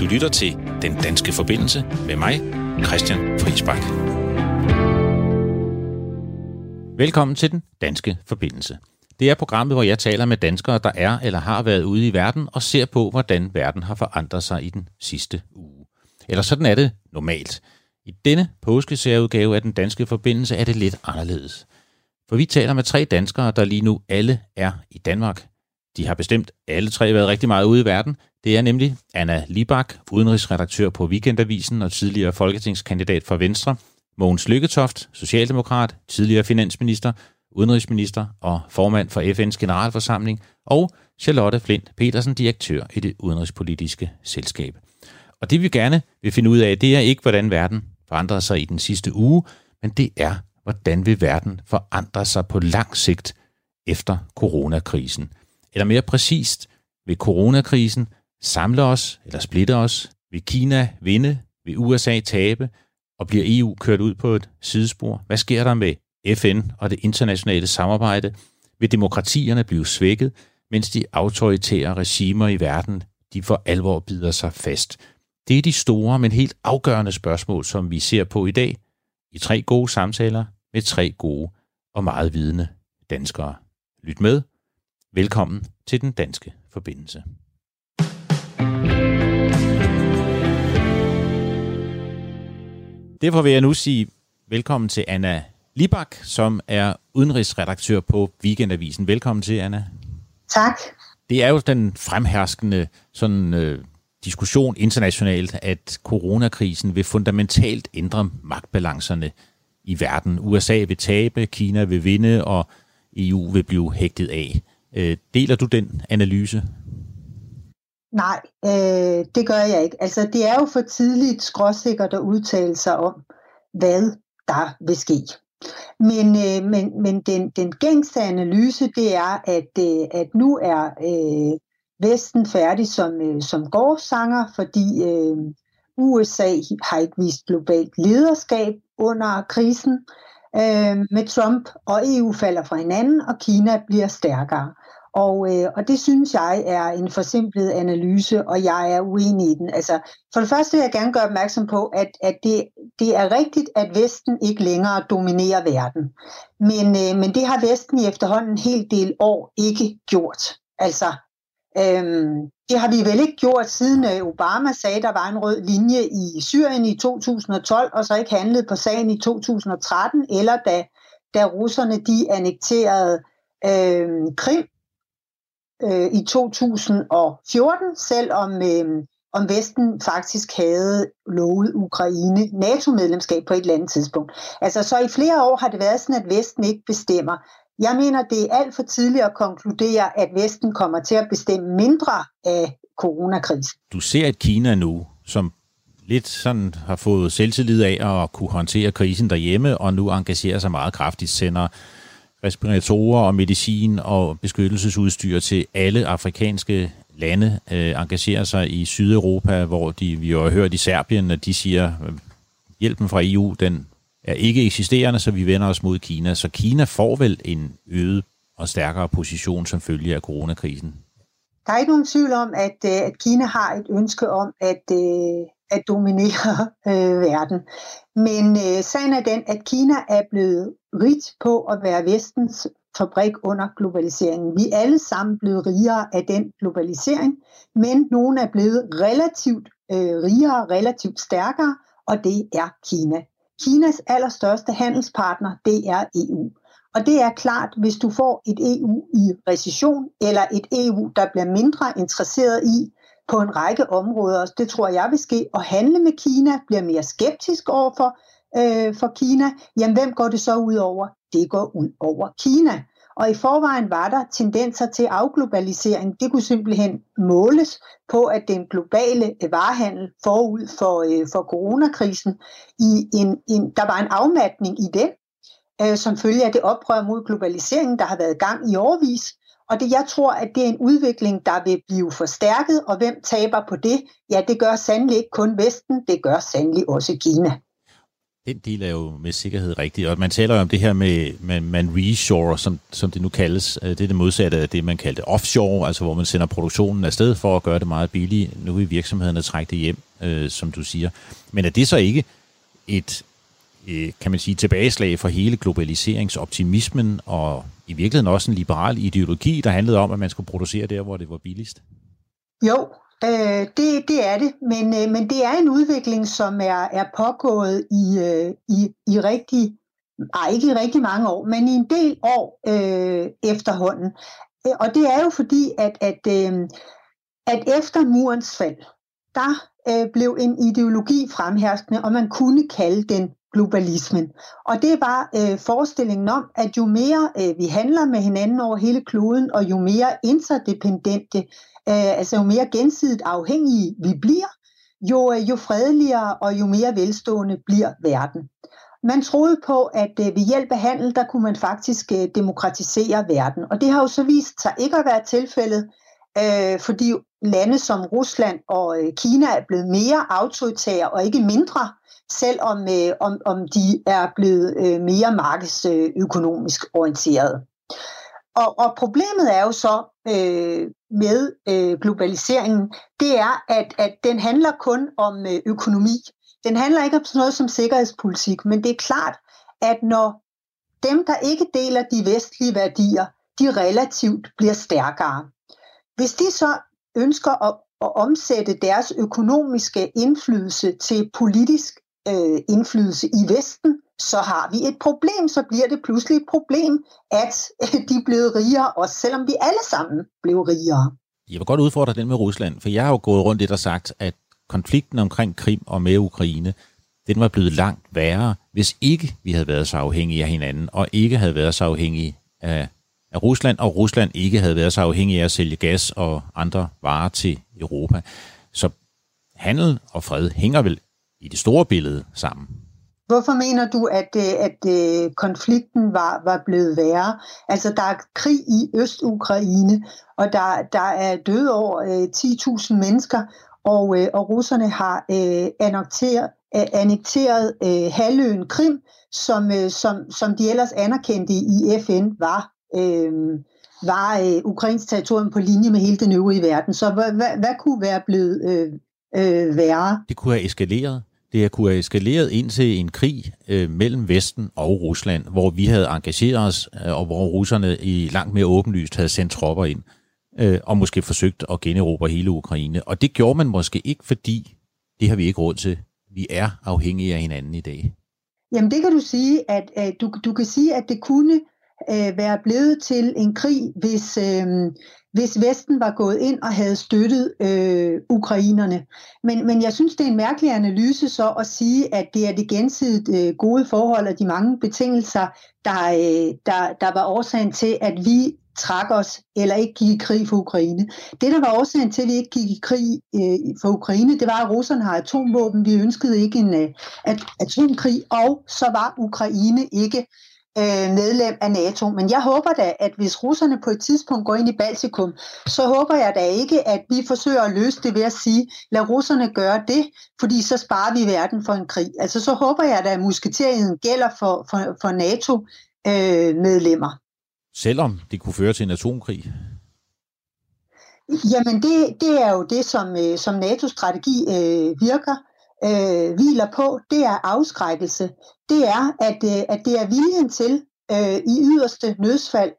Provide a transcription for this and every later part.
Du lytter til Den Danske Forbindelse med mig, Christian Friisbak. Velkommen til Den Danske Forbindelse. Det er programmet, hvor jeg taler med danskere, der er eller har været ude i verden, og ser på, hvordan verden har forandret sig i den sidste uge. Eller sådan er det normalt. I denne påskesærudgave af Den Danske Forbindelse er det lidt anderledes. For vi taler med tre danskere, der lige nu alle er i Danmark. De har bestemt alle tre været rigtig meget ude i verden. Det er nemlig Anna Libak, udenrigsredaktør på Weekendavisen og tidligere folketingskandidat for Venstre, Mogens Lykketoft, socialdemokrat, tidligere finansminister, udenrigsminister og formand for FN's generalforsamling, og Charlotte Flint Petersen, direktør i det udenrigspolitiske selskab. Og det vi gerne vil finde ud af, det er ikke, hvordan verden forandrer sig i den sidste uge, men det er, hvordan vil verden forandre sig på lang sigt efter coronakrisen. Eller mere præcist, vil coronakrisen samle os eller splitte os? Vil Kina vinde? Vil USA tabe? Og bliver EU kørt ud på et sidespor? Hvad sker der med FN og det internationale samarbejde? Vil demokratierne blive svækket, mens de autoritære regimer i verden de for alvor bider sig fast? Det er de store, men helt afgørende spørgsmål, som vi ser på i dag i tre gode samtaler med tre gode og meget vidende danskere. Lyt med. Velkommen til den danske forbindelse. Derfor vil jeg nu sige velkommen til Anna Libak, som er udenrigsredaktør på Weekendavisen. Velkommen til, Anna. Tak. Det er jo den fremherskende sådan, øh, diskussion internationalt, at coronakrisen vil fundamentalt ændre magtbalancerne i verden. USA vil tabe, Kina vil vinde, og EU vil blive hægtet af. Øh, deler du den analyse? Nej, øh, det gør jeg ikke. Altså, det er jo for tidligt skråsikkert at udtale sig om, hvad der vil ske. Men, øh, men, men den, den gængste analyse, det er, at, øh, at nu er øh, Vesten færdig som, øh, som gårdsanger, fordi øh, USA har ikke vist globalt lederskab under krisen øh, med Trump, og EU falder fra hinanden, og Kina bliver stærkere. Og, øh, og det synes jeg er en forsimplet analyse, og jeg er uenig i den. Altså, for det første vil jeg gerne gøre opmærksom på, at, at det, det er rigtigt, at Vesten ikke længere dominerer verden. Men, øh, men det har Vesten i efterhånden en hel del år ikke gjort. Altså, øhm, det har vi vel ikke gjort, siden øh, Obama sagde, at der var en rød linje i Syrien i 2012, og så ikke handlede på sagen i 2013, eller da, da russerne de annekterede øh, Krim øh, i 2014, selvom øh, om Vesten faktisk havde lovet Ukraine NATO-medlemskab på et eller andet tidspunkt. Altså så i flere år har det været sådan, at Vesten ikke bestemmer. Jeg mener, det er alt for tidligt at konkludere, at Vesten kommer til at bestemme mindre af coronakrisen. Du ser et Kina nu, som lidt sådan har fået selvtillid af at kunne håndtere krisen derhjemme, og nu engagerer sig meget kraftigt, sender respiratorer og medicin og beskyttelsesudstyr til alle afrikanske lande øh, engagerer sig i Sydeuropa, hvor de, vi jo har hørt i Serbien, at de siger, at hjælpen fra EU, den er ikke eksisterende, så vi vender os mod Kina. Så Kina får vel en øget og stærkere position som følge af coronakrisen? Der er ikke nogen tvivl om, at, øh, at Kina har et ønske om at, øh, at dominere øh, verden. Men øh, sagen er den, at Kina er blevet rigt på at være vestens fabrik under globaliseringen. Vi er alle sammen blevet rigere af den globalisering, men nogle er blevet relativt øh, rigere, relativt stærkere, og det er Kina. Kinas allerstørste handelspartner, det er EU. Og det er klart, hvis du får et EU i recession, eller et EU, der bliver mindre interesseret i på en række områder, det tror jeg vil ske, og handle med Kina, bliver mere skeptisk overfor øh, for Kina, jamen hvem går det så ud over? Det går ud over Kina. Og i forvejen var der tendenser til afglobalisering. Det kunne simpelthen måles på, at den globale øh, varehandel forud for, øh, for coronakrisen, i en, en, der var en afmatning i den, øh, som følge af det oprør mod globaliseringen, der har været gang i årvis. Og det, jeg tror, at det er en udvikling, der vil blive forstærket, og hvem taber på det? Ja, det gør sandelig ikke kun Vesten, det gør sandelig også Kina. Den del er jo med sikkerhed rigtig, og man taler jo om det her med, man, man reshore, som, som det nu kaldes. Øh, det er det modsatte af det, man kaldte offshore, altså hvor man sender produktionen afsted for at gøre det meget billigt. Nu vil virksomhederne trække det hjem, øh, som du siger. Men er det så ikke et, øh, kan man sige, tilbageslag for hele globaliseringsoptimismen og i virkeligheden også en liberal ideologi, der handlede om, at man skulle producere der, hvor det var billigst? Jo, Øh, det, det er det, men, øh, men det er en udvikling, som er, er pågået i, øh, i, i rigtig, ej, ikke i rigtig mange år, men i en del år øh, efterhånden. Øh, og det er jo fordi, at, at, øh, at efter murens fald, der øh, blev en ideologi fremherskende, og man kunne kalde den globalismen. Og det var øh, forestillingen om, at jo mere øh, vi handler med hinanden over hele kloden, og jo mere interdependente øh, altså jo mere gensidigt afhængige vi bliver, jo, øh, jo fredeligere og jo mere velstående bliver verden. Man troede på, at øh, ved hjælp af handel, der kunne man faktisk øh, demokratisere verden. Og det har jo så vist sig ikke at være tilfældet, øh, fordi lande som Rusland og øh, Kina er blevet mere autoritære og ikke mindre, selvom øh, om, om de er blevet øh, mere markedsøkonomisk orienteret. Og, og problemet er jo så øh, med øh, globaliseringen, det er, at, at den handler kun om øh, økonomi. Den handler ikke om sådan noget som sikkerhedspolitik, men det er klart, at når dem, der ikke deler de vestlige værdier, de relativt bliver stærkere. Hvis de så ønsker at, at omsætte deres økonomiske indflydelse til politisk øh, indflydelse i Vesten, så har vi et problem, så bliver det pludselig et problem, at øh, de er blevet rigere, også selvom vi alle sammen blev rigere. Jeg vil godt udfordre den med Rusland, for jeg har jo gået rundt lidt og sagt, at konflikten omkring Krim og med Ukraine, den var blevet langt værre, hvis ikke vi havde været så afhængige af hinanden, og ikke havde været så afhængige af, af Rusland, og Rusland ikke havde været så afhængige af at sælge gas og andre varer til Europa. Så handel og fred hænger vel i det store billede sammen. Hvorfor mener du, at, øh, at, øh, konflikten var, var blevet værre? Altså, der er krig i Øst-Ukraine, og der, der er døde over øh, 10.000 mennesker, og, øh, og russerne har øh, annekteret, øh, annekteret øh, halvøen Krim, som, øh, som, som de ellers anerkendte i FN var, øh, var øh, Ukrains territorium på linje med hele den øvrige verden. Så hvad, hvad, hvad kunne være blevet øh, øh, værre? Det kunne have eskaleret det kunne have eskaleret ind til en krig øh, mellem Vesten og Rusland, hvor vi havde engageret os, øh, og hvor russerne i langt mere åbenlyst havde sendt tropper ind, øh, og måske forsøgt at generobre hele Ukraine. Og det gjorde man måske ikke, fordi det har vi ikke råd til. Vi er afhængige af hinanden i dag. Jamen det kan du sige, at, at du, du kan sige, at det kunne øh, være blevet til en krig, hvis, øh, hvis Vesten var gået ind og havde støttet øh, ukrainerne. Men, men jeg synes, det er en mærkelig analyse så at sige, at det er det gensidigt øh, gode forhold og de mange betingelser, der, øh, der, der var årsagen til, at vi trak os eller ikke gik i krig for Ukraine. Det, der var årsagen til, at vi ikke gik i krig øh, for Ukraine, det var, at russerne har atomvåben. Vi ønskede ikke en øh, atomkrig, og så var Ukraine ikke øh, medlem af NATO. Men jeg håber da, at hvis russerne på et tidspunkt går ind i Baltikum, så håber jeg da ikke, at vi forsøger at løse det ved at sige, lad russerne gøre det, fordi så sparer vi verden for en krig. Altså så håber jeg da, at musketerien gælder for, for, for NATO-medlemmer. Øh, Selvom det kunne føre til en atomkrig? Jamen det, det er jo det, som, øh, som NATO-strategi øh, virker øh, hviler på, det er afskrækkelse. Det er, at, øh, at det er viljen til øh, i yderste nødsfald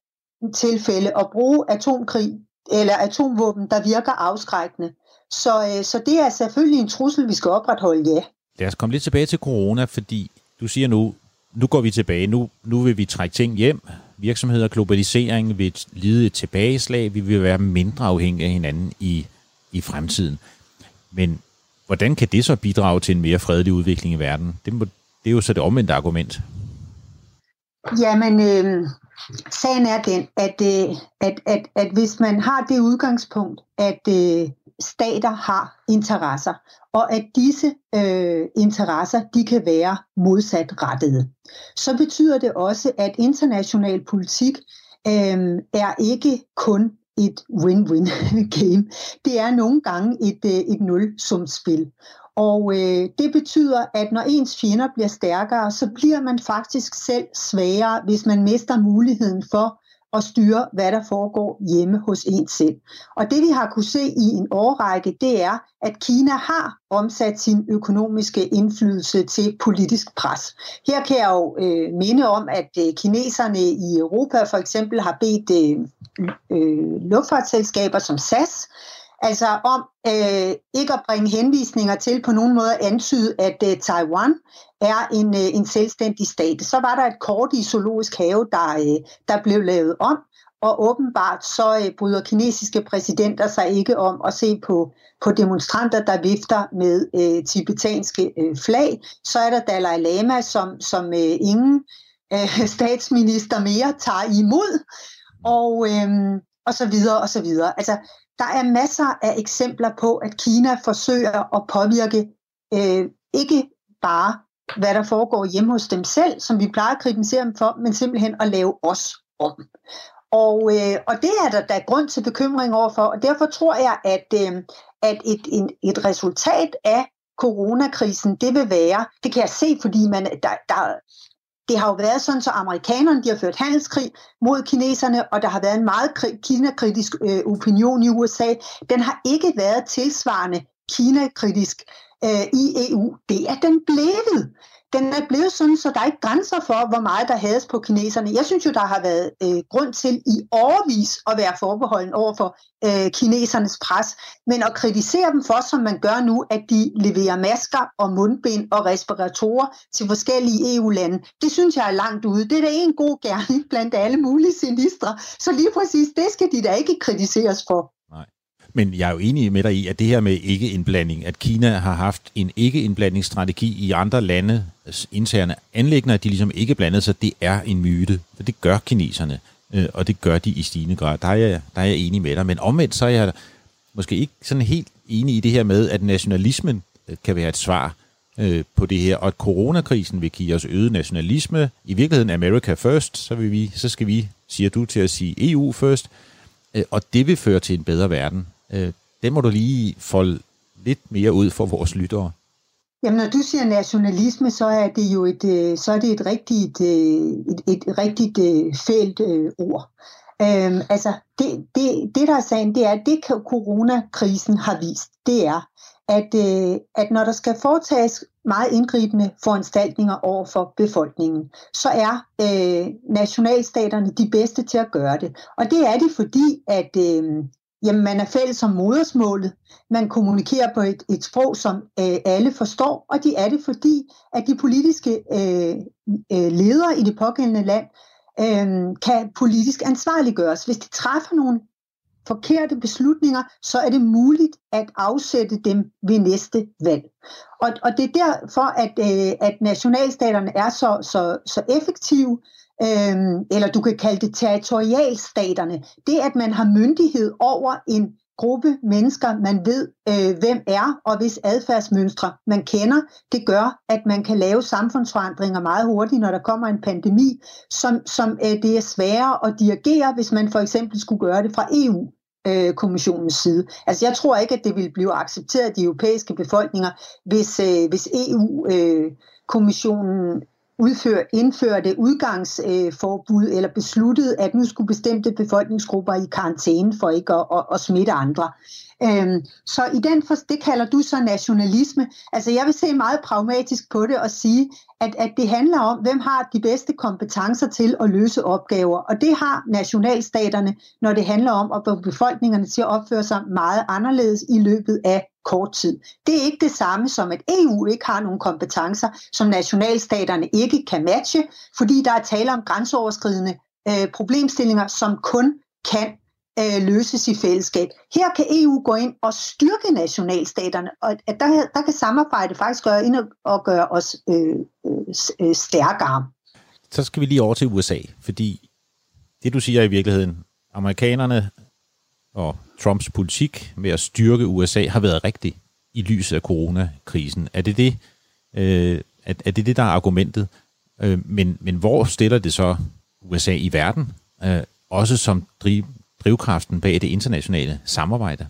tilfælde at bruge atomkrig eller atomvåben, der virker afskrækkende. Så, øh, så det er selvfølgelig en trussel, vi skal opretholde, ja. Lad os komme lidt tilbage til corona, fordi du siger nu, nu går vi tilbage, nu, nu vil vi trække ting hjem. Virksomheder og globalisering vil lide et tilbageslag, vi vil være mindre afhængige af hinanden i, i fremtiden. Men Hvordan kan det så bidrage til en mere fredelig udvikling i verden? Det, må, det er jo så det omvendte argument. Jamen, øh, sagen er den, at, øh, at, at, at hvis man har det udgangspunkt, at øh, stater har interesser, og at disse øh, interesser de kan være modsatrettede, så betyder det også, at international politik øh, er ikke kun et win-win game. Det er nogle gange et, øh, et nulsumspil. Og øh, det betyder, at når ens fjender bliver stærkere, så bliver man faktisk selv svagere, hvis man mister muligheden for at styre, hvad der foregår hjemme hos en selv. Og det vi har kunne se i en årrække, det er, at Kina har omsat sin økonomiske indflydelse til politisk pres. Her kan jeg jo øh, minde om, at øh, kineserne i Europa for eksempel har bedt øh, øh, luftfartsselskaber som SAS Altså om øh, ikke at bringe henvisninger til på nogen måde at antyde, at øh, Taiwan er en, øh, en selvstændig stat. Så var der et kort i zoologisk have, der, øh, der blev lavet om, og åbenbart så øh, bryder kinesiske præsidenter sig ikke om at se på, på demonstranter, der vifter med øh, tibetanske øh, flag. Så er der Dalai Lama, som, som øh, ingen øh, statsminister mere tager imod, og, øh, og så videre og så videre. Altså, der er masser af eksempler på, at Kina forsøger at påvirke øh, ikke bare, hvad der foregår hjemme hos dem selv, som vi plejer at kritisere dem for, men simpelthen at lave os om. Og, øh, og det er der, der er grund til bekymring overfor, og derfor tror jeg, at, øh, at et, et, et resultat af coronakrisen, det vil være, det kan jeg se, fordi man, der, der, det har jo været sådan, så amerikanerne de har ført handelskrig mod kineserne, og der har været en meget kinakritisk øh, opinion i USA. Den har ikke været tilsvarende Kina-kritisk øh, i EU. Det er den blevet den er blevet sådan, så der er ikke grænser for, hvor meget der hades på kineserne. Jeg synes jo, der har været øh, grund til i overvis at være forbeholden over for øh, kinesernes pres, men at kritisere dem for, som man gør nu, at de leverer masker og mundbind og respiratorer til forskellige EU-lande, det synes jeg er langt ude. Det er da en god gerning blandt alle mulige sinistre, så lige præcis det skal de da ikke kritiseres for. Men jeg er jo enig med dig i, at det her med ikke-indblanding, at Kina har haft en ikke-indblandingsstrategi i andre lande interne anlægner, at de ligesom ikke blandede sig, det er en myte. For det gør kineserne, øh, og det gør de i stigende grad. Der er, jeg, der er jeg enig med dig. Men omvendt så er jeg måske ikke sådan helt enig i det her med, at nationalismen øh, kan være et svar øh, på det her, og at coronakrisen vil give os øget nationalisme. I virkeligheden America first, så, vil vi, så skal vi, siger du, til at sige EU first, øh, og det vil føre til en bedre verden. Øh, det må du lige folde lidt mere ud for vores lyttere. Jamen, når du siger nationalisme, så er det jo et, øh, så er det et rigtigt, øh, et, et rigtigt øh, fælt ord. Øhm, altså, det, det, det der er sagen, det er, at det coronakrisen har vist, det er, at, øh, at når der skal foretages meget indgribende foranstaltninger over for befolkningen, så er øh, nationalstaterne de bedste til at gøre det. Og det er de, fordi at øh, Jamen, man er fælles om modersmålet. Man kommunikerer på et, et sprog, som øh, alle forstår, og de er det, fordi at de politiske øh, øh, ledere i det pågældende land øh, kan politisk ansvarliggøres. Hvis de træffer nogle forkerte beslutninger, så er det muligt at afsætte dem ved næste valg. Og, og det er derfor, at, øh, at nationalstaterne er så, så, så effektive, øhm, eller du kan kalde det territorialstaterne, det at man har myndighed over en gruppe mennesker, man ved, øh, hvem er, og hvis adfærdsmønstre man kender, det gør, at man kan lave samfundsforandringer meget hurtigt, når der kommer en pandemi, som, som øh, det er sværere at dirigere, hvis man for eksempel skulle gøre det fra EU øh, kommissionens side. Altså jeg tror ikke, at det vil blive accepteret af de europæiske befolkninger, hvis, øh, hvis EU-kommissionen øh, udfør, indførte udgangsforbud øh, eller besluttede, at nu skulle bestemte befolkningsgrupper i karantæne for ikke at, at, at smitte andre. Øhm, så i den for, det kalder du så nationalisme. Altså jeg vil se meget pragmatisk på det og sige, at, at det handler om, hvem har de bedste kompetencer til at løse opgaver. Og det har nationalstaterne, når det handler om at få befolkningerne til at opføre sig meget anderledes i løbet af kort tid. Det er ikke det samme som, at EU ikke har nogen kompetencer, som nationalstaterne ikke kan matche, fordi der er tale om grænseoverskridende øh, problemstillinger, som kun kan øh, løses i fællesskab. Her kan EU gå ind og styrke nationalstaterne, og at der, der kan samarbejde faktisk gøre ind og gøre os øh, øh, øh, stærkere. Så skal vi lige over til USA, fordi det du siger i virkeligheden, amerikanerne og Trumps politik med at styrke USA har været rigtig i lyset af coronakrisen. Er det det, øh, er, er det, det der er argumentet? Øh, men, men hvor stiller det så USA i verden? Øh, også som driv, drivkraften bag det internationale samarbejde?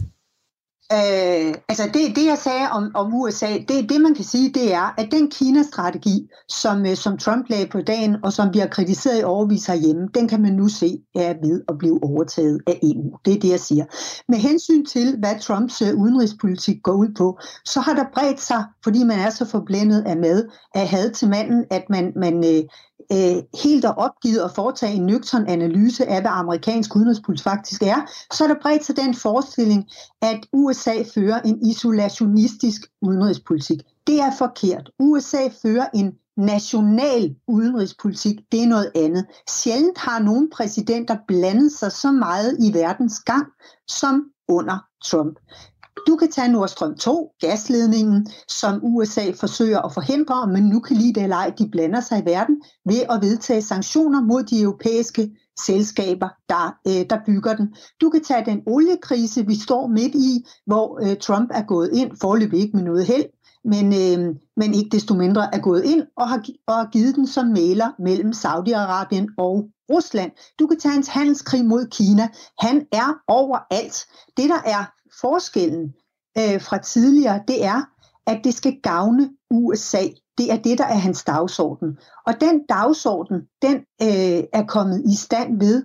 Øh, altså det, det, jeg sagde om, om USA, det, det man kan sige, det er, at den Kina-strategi, som, øh, som Trump lagde på dagen, og som vi har kritiseret i overvis herhjemme, den kan man nu se er ved at blive overtaget af EU. Det er det, jeg siger. Med hensyn til, hvad Trumps øh, udenrigspolitik går ud på, så har der bredt sig, fordi man er så forblændet af med, af had til manden, at man, man øh, øh, helt er opgivet at foretage en nøgtern analyse af, hvad amerikansk udenrigspolitik faktisk er, så er der bredt sig den forestilling, at USA fører en isolationistisk udenrigspolitik. Det er forkert. USA fører en national udenrigspolitik, det er noget andet. Sjældent har nogen præsidenter blandet sig så meget i verdens gang som under Trump. Du kan tage Nord Stream 2, gasledningen, som USA forsøger at forhindre, men nu kan lige det eller ej, de blander sig i verden ved at vedtage sanktioner mod de europæiske selskaber, der, øh, der bygger den. Du kan tage den oliekrise, vi står midt i, hvor øh, Trump er gået ind, forløbig ikke med noget held, men, øh, men ikke desto mindre er gået ind og har, og har givet den som maler mellem Saudi-Arabien og Rusland. Du kan tage hans handelskrig mod Kina. Han er overalt. Det, der er forskellen øh, fra tidligere, det er, at det skal gavne USA. Det er det, der er hans dagsorden. Og den dagsorden, den øh, er kommet i stand ved,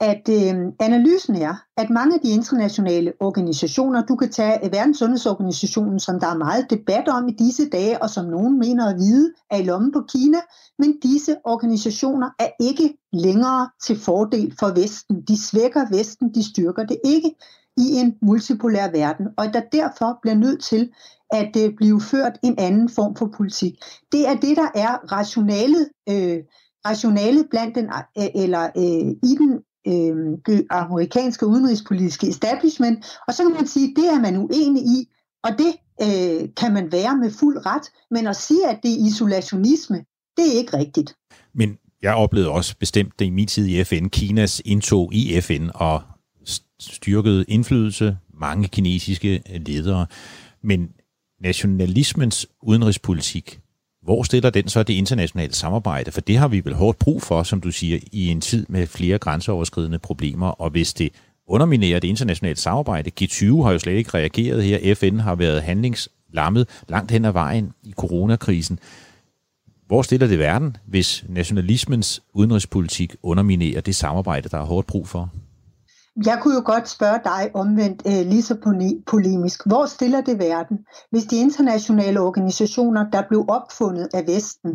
at øh, analysen er, at mange af de internationale organisationer, du kan tage øh, Verdenssundhedsorganisationen, som der er meget debat om i disse dage, og som nogen mener at vide, er i lommen på Kina, men disse organisationer er ikke længere til fordel for Vesten. De svækker Vesten, de styrker det ikke i en multipolær verden, og at der derfor bliver nødt til at øh, blive ført en anden form for politik. Det er det, der er rationalet, øh, rationalet blandt den, øh, eller øh, i den øh, amerikanske udenrigspolitiske establishment, og så kan man sige, at det er man uenig i, og det øh, kan man være med fuld ret, men at sige, at det er isolationisme, det er ikke rigtigt. Men jeg oplevede også bestemt det i min tid i FN, Kinas indtog i FN og styrket indflydelse, mange kinesiske øh, ledere. Men nationalismens udenrigspolitik, hvor stiller den så det internationale samarbejde? For det har vi vel hårdt brug for, som du siger, i en tid med flere grænseoverskridende problemer. Og hvis det underminerer det internationale samarbejde, G20 har jo slet ikke reageret her, FN har været handlingslammet langt hen ad vejen i coronakrisen. Hvor stiller det verden, hvis nationalismens udenrigspolitik underminerer det samarbejde, der er hårdt brug for? Jeg kunne jo godt spørge dig omvendt øh, lige så polemisk. Hvor stiller det verden, hvis de internationale organisationer, der blev opfundet af Vesten,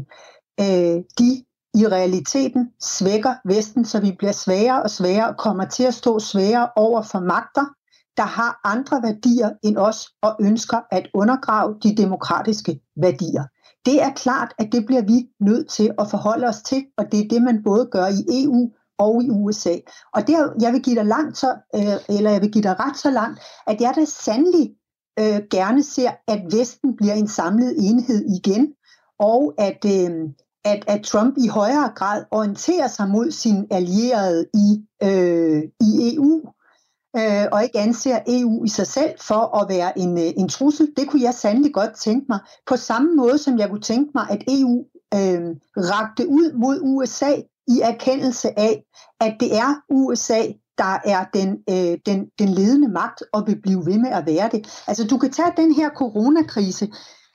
øh, de i realiteten svækker Vesten, så vi bliver sværere og sværere og kommer til at stå sværere over for magter, der har andre værdier end os og ønsker at undergrave de demokratiske værdier. Det er klart, at det bliver vi nødt til at forholde os til, og det er det, man både gør i EU og i USA. Og det, jeg vil give dig langt så, øh, eller jeg vil give dig ret så langt, at jeg da sandelig øh, gerne ser, at Vesten bliver en samlet enhed igen, og at, øh, at, at Trump i højere grad orienterer sig mod sine allierede i, øh, i EU, øh, og ikke anser EU i sig selv for at være en, øh, en trussel. Det kunne jeg sandelig godt tænke mig. På samme måde som jeg kunne tænke mig, at EU øh, rakte ud mod USA i erkendelse af, at det er USA, der er den, øh, den, den ledende magt og vil blive ved med at være det. Altså du kan tage den her coronakrise.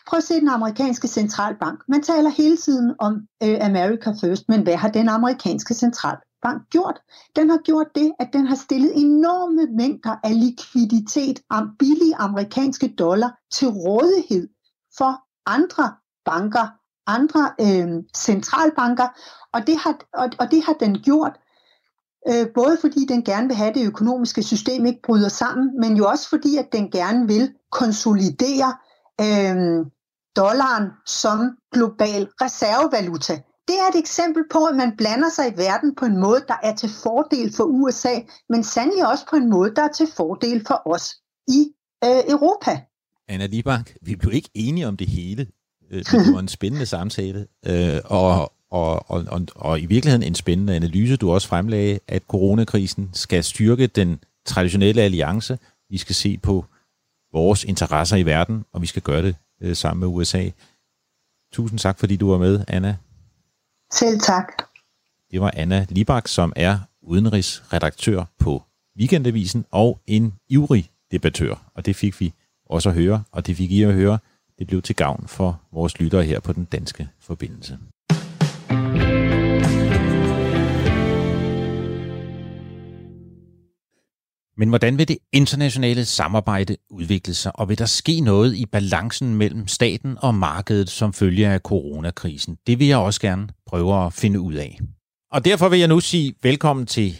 Prøv at se den amerikanske centralbank. Man taler hele tiden om øh, America First, men hvad har den amerikanske centralbank gjort? Den har gjort det, at den har stillet enorme mængder af likviditet, om billige amerikanske dollar til rådighed for andre banker, andre øh, centralbanker, og det har, og, og det har den gjort, øh, både fordi den gerne vil have, at det økonomiske system ikke bryder sammen, men jo også fordi, at den gerne vil konsolidere øh, dollaren som global reservevaluta. Det er et eksempel på, at man blander sig i verden på en måde, der er til fordel for USA, men sandelig også på en måde, der er til fordel for os i øh, Europa. Anna Libak, vi blev ikke enige om det hele. Øh, det var en spændende samtale, øh, og, og, og, og, og i virkeligheden en spændende analyse, du også fremlagde, at coronakrisen skal styrke den traditionelle alliance. Vi skal se på vores interesser i verden, og vi skal gøre det øh, sammen med USA. Tusind tak, fordi du var med, Anna. Selv tak. Det var Anna Libak, som er udenrigsredaktør på Weekendavisen og en ivrig debattør. Og det fik vi også at høre, og det fik I at høre. Det blev til gavn for vores lyttere her på den danske forbindelse. Men hvordan vil det internationale samarbejde udvikle sig, og vil der ske noget i balancen mellem staten og markedet som følge af coronakrisen? Det vil jeg også gerne prøve at finde ud af. Og derfor vil jeg nu sige velkommen til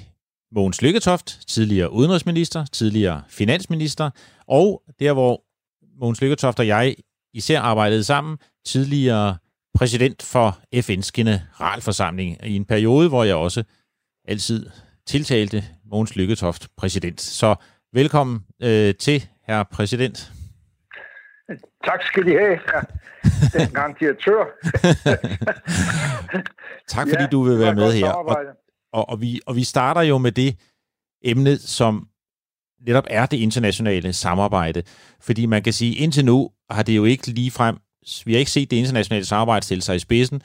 Mogens Lykketoft, tidligere udenrigsminister, tidligere finansminister, og der hvor Mogens Lykketoft og jeg især arbejdede sammen, tidligere præsident for FN's generalforsamling i en periode, hvor jeg også altid tiltalte Mogens Lykketoft præsident. Så velkommen øh, til, herre præsident. Tak skal I have, den gang direktør. tak fordi ja, du vil være med her. Og, og, og, vi, og vi starter jo med det emne, som netop er det internationale samarbejde. Fordi man kan sige, indtil nu har det jo ikke lige frem, vi har ikke set det internationale samarbejde stille sig i spidsen.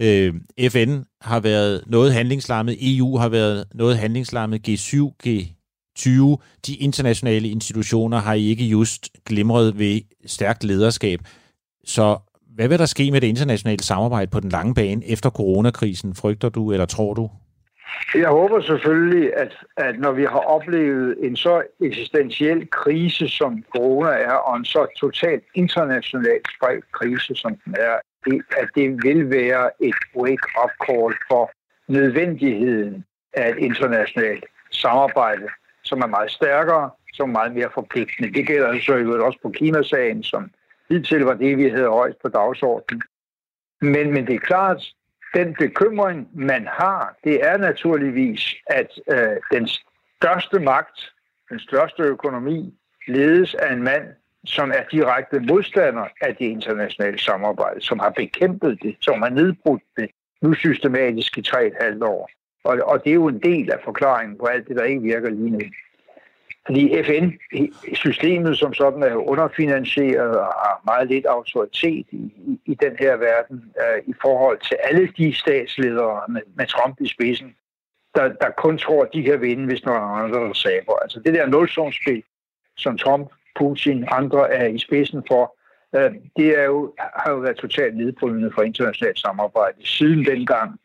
Øh, FN har været noget handlingslammet, EU har været noget handlingslammet, G7, G20, de internationale institutioner har ikke just glimret ved stærkt lederskab. Så hvad vil der ske med det internationale samarbejde på den lange bane efter coronakrisen, frygter du eller tror du? Jeg håber selvfølgelig, at, at når vi har oplevet en så eksistentiel krise, som corona er, og en så totalt internationalt spredt krise, som den er, at det vil være et wake-up call for nødvendigheden af et internationalt samarbejde, som er meget stærkere, som er meget mere forpligtende. Det gælder så jo også på klimasagen, som hidtil var det, vi havde højst på dagsordenen. Men, men det er klart, den bekymring, man har, det er naturligvis, at øh, den største magt, den største økonomi, ledes af en mand, som er direkte modstander af det internationale samarbejde, som har bekæmpet det, som har nedbrudt det nu systematisk i tre et halvt år. Og, og det er jo en del af forklaringen på alt det, der ikke virker lige nu. Fordi FN-systemet som sådan er underfinansieret og har meget lidt autoritet i, i, den her verden uh, i forhold til alle de statsledere med, med Trump i spidsen, der, der kun tror, at de kan vinde, hvis nogen andre der saber. Altså det der nulsumsspil, som Trump Putin, andre er i spidsen for, uh, det er jo, har jo været totalt nedbrydende for internationalt samarbejde. Siden dengang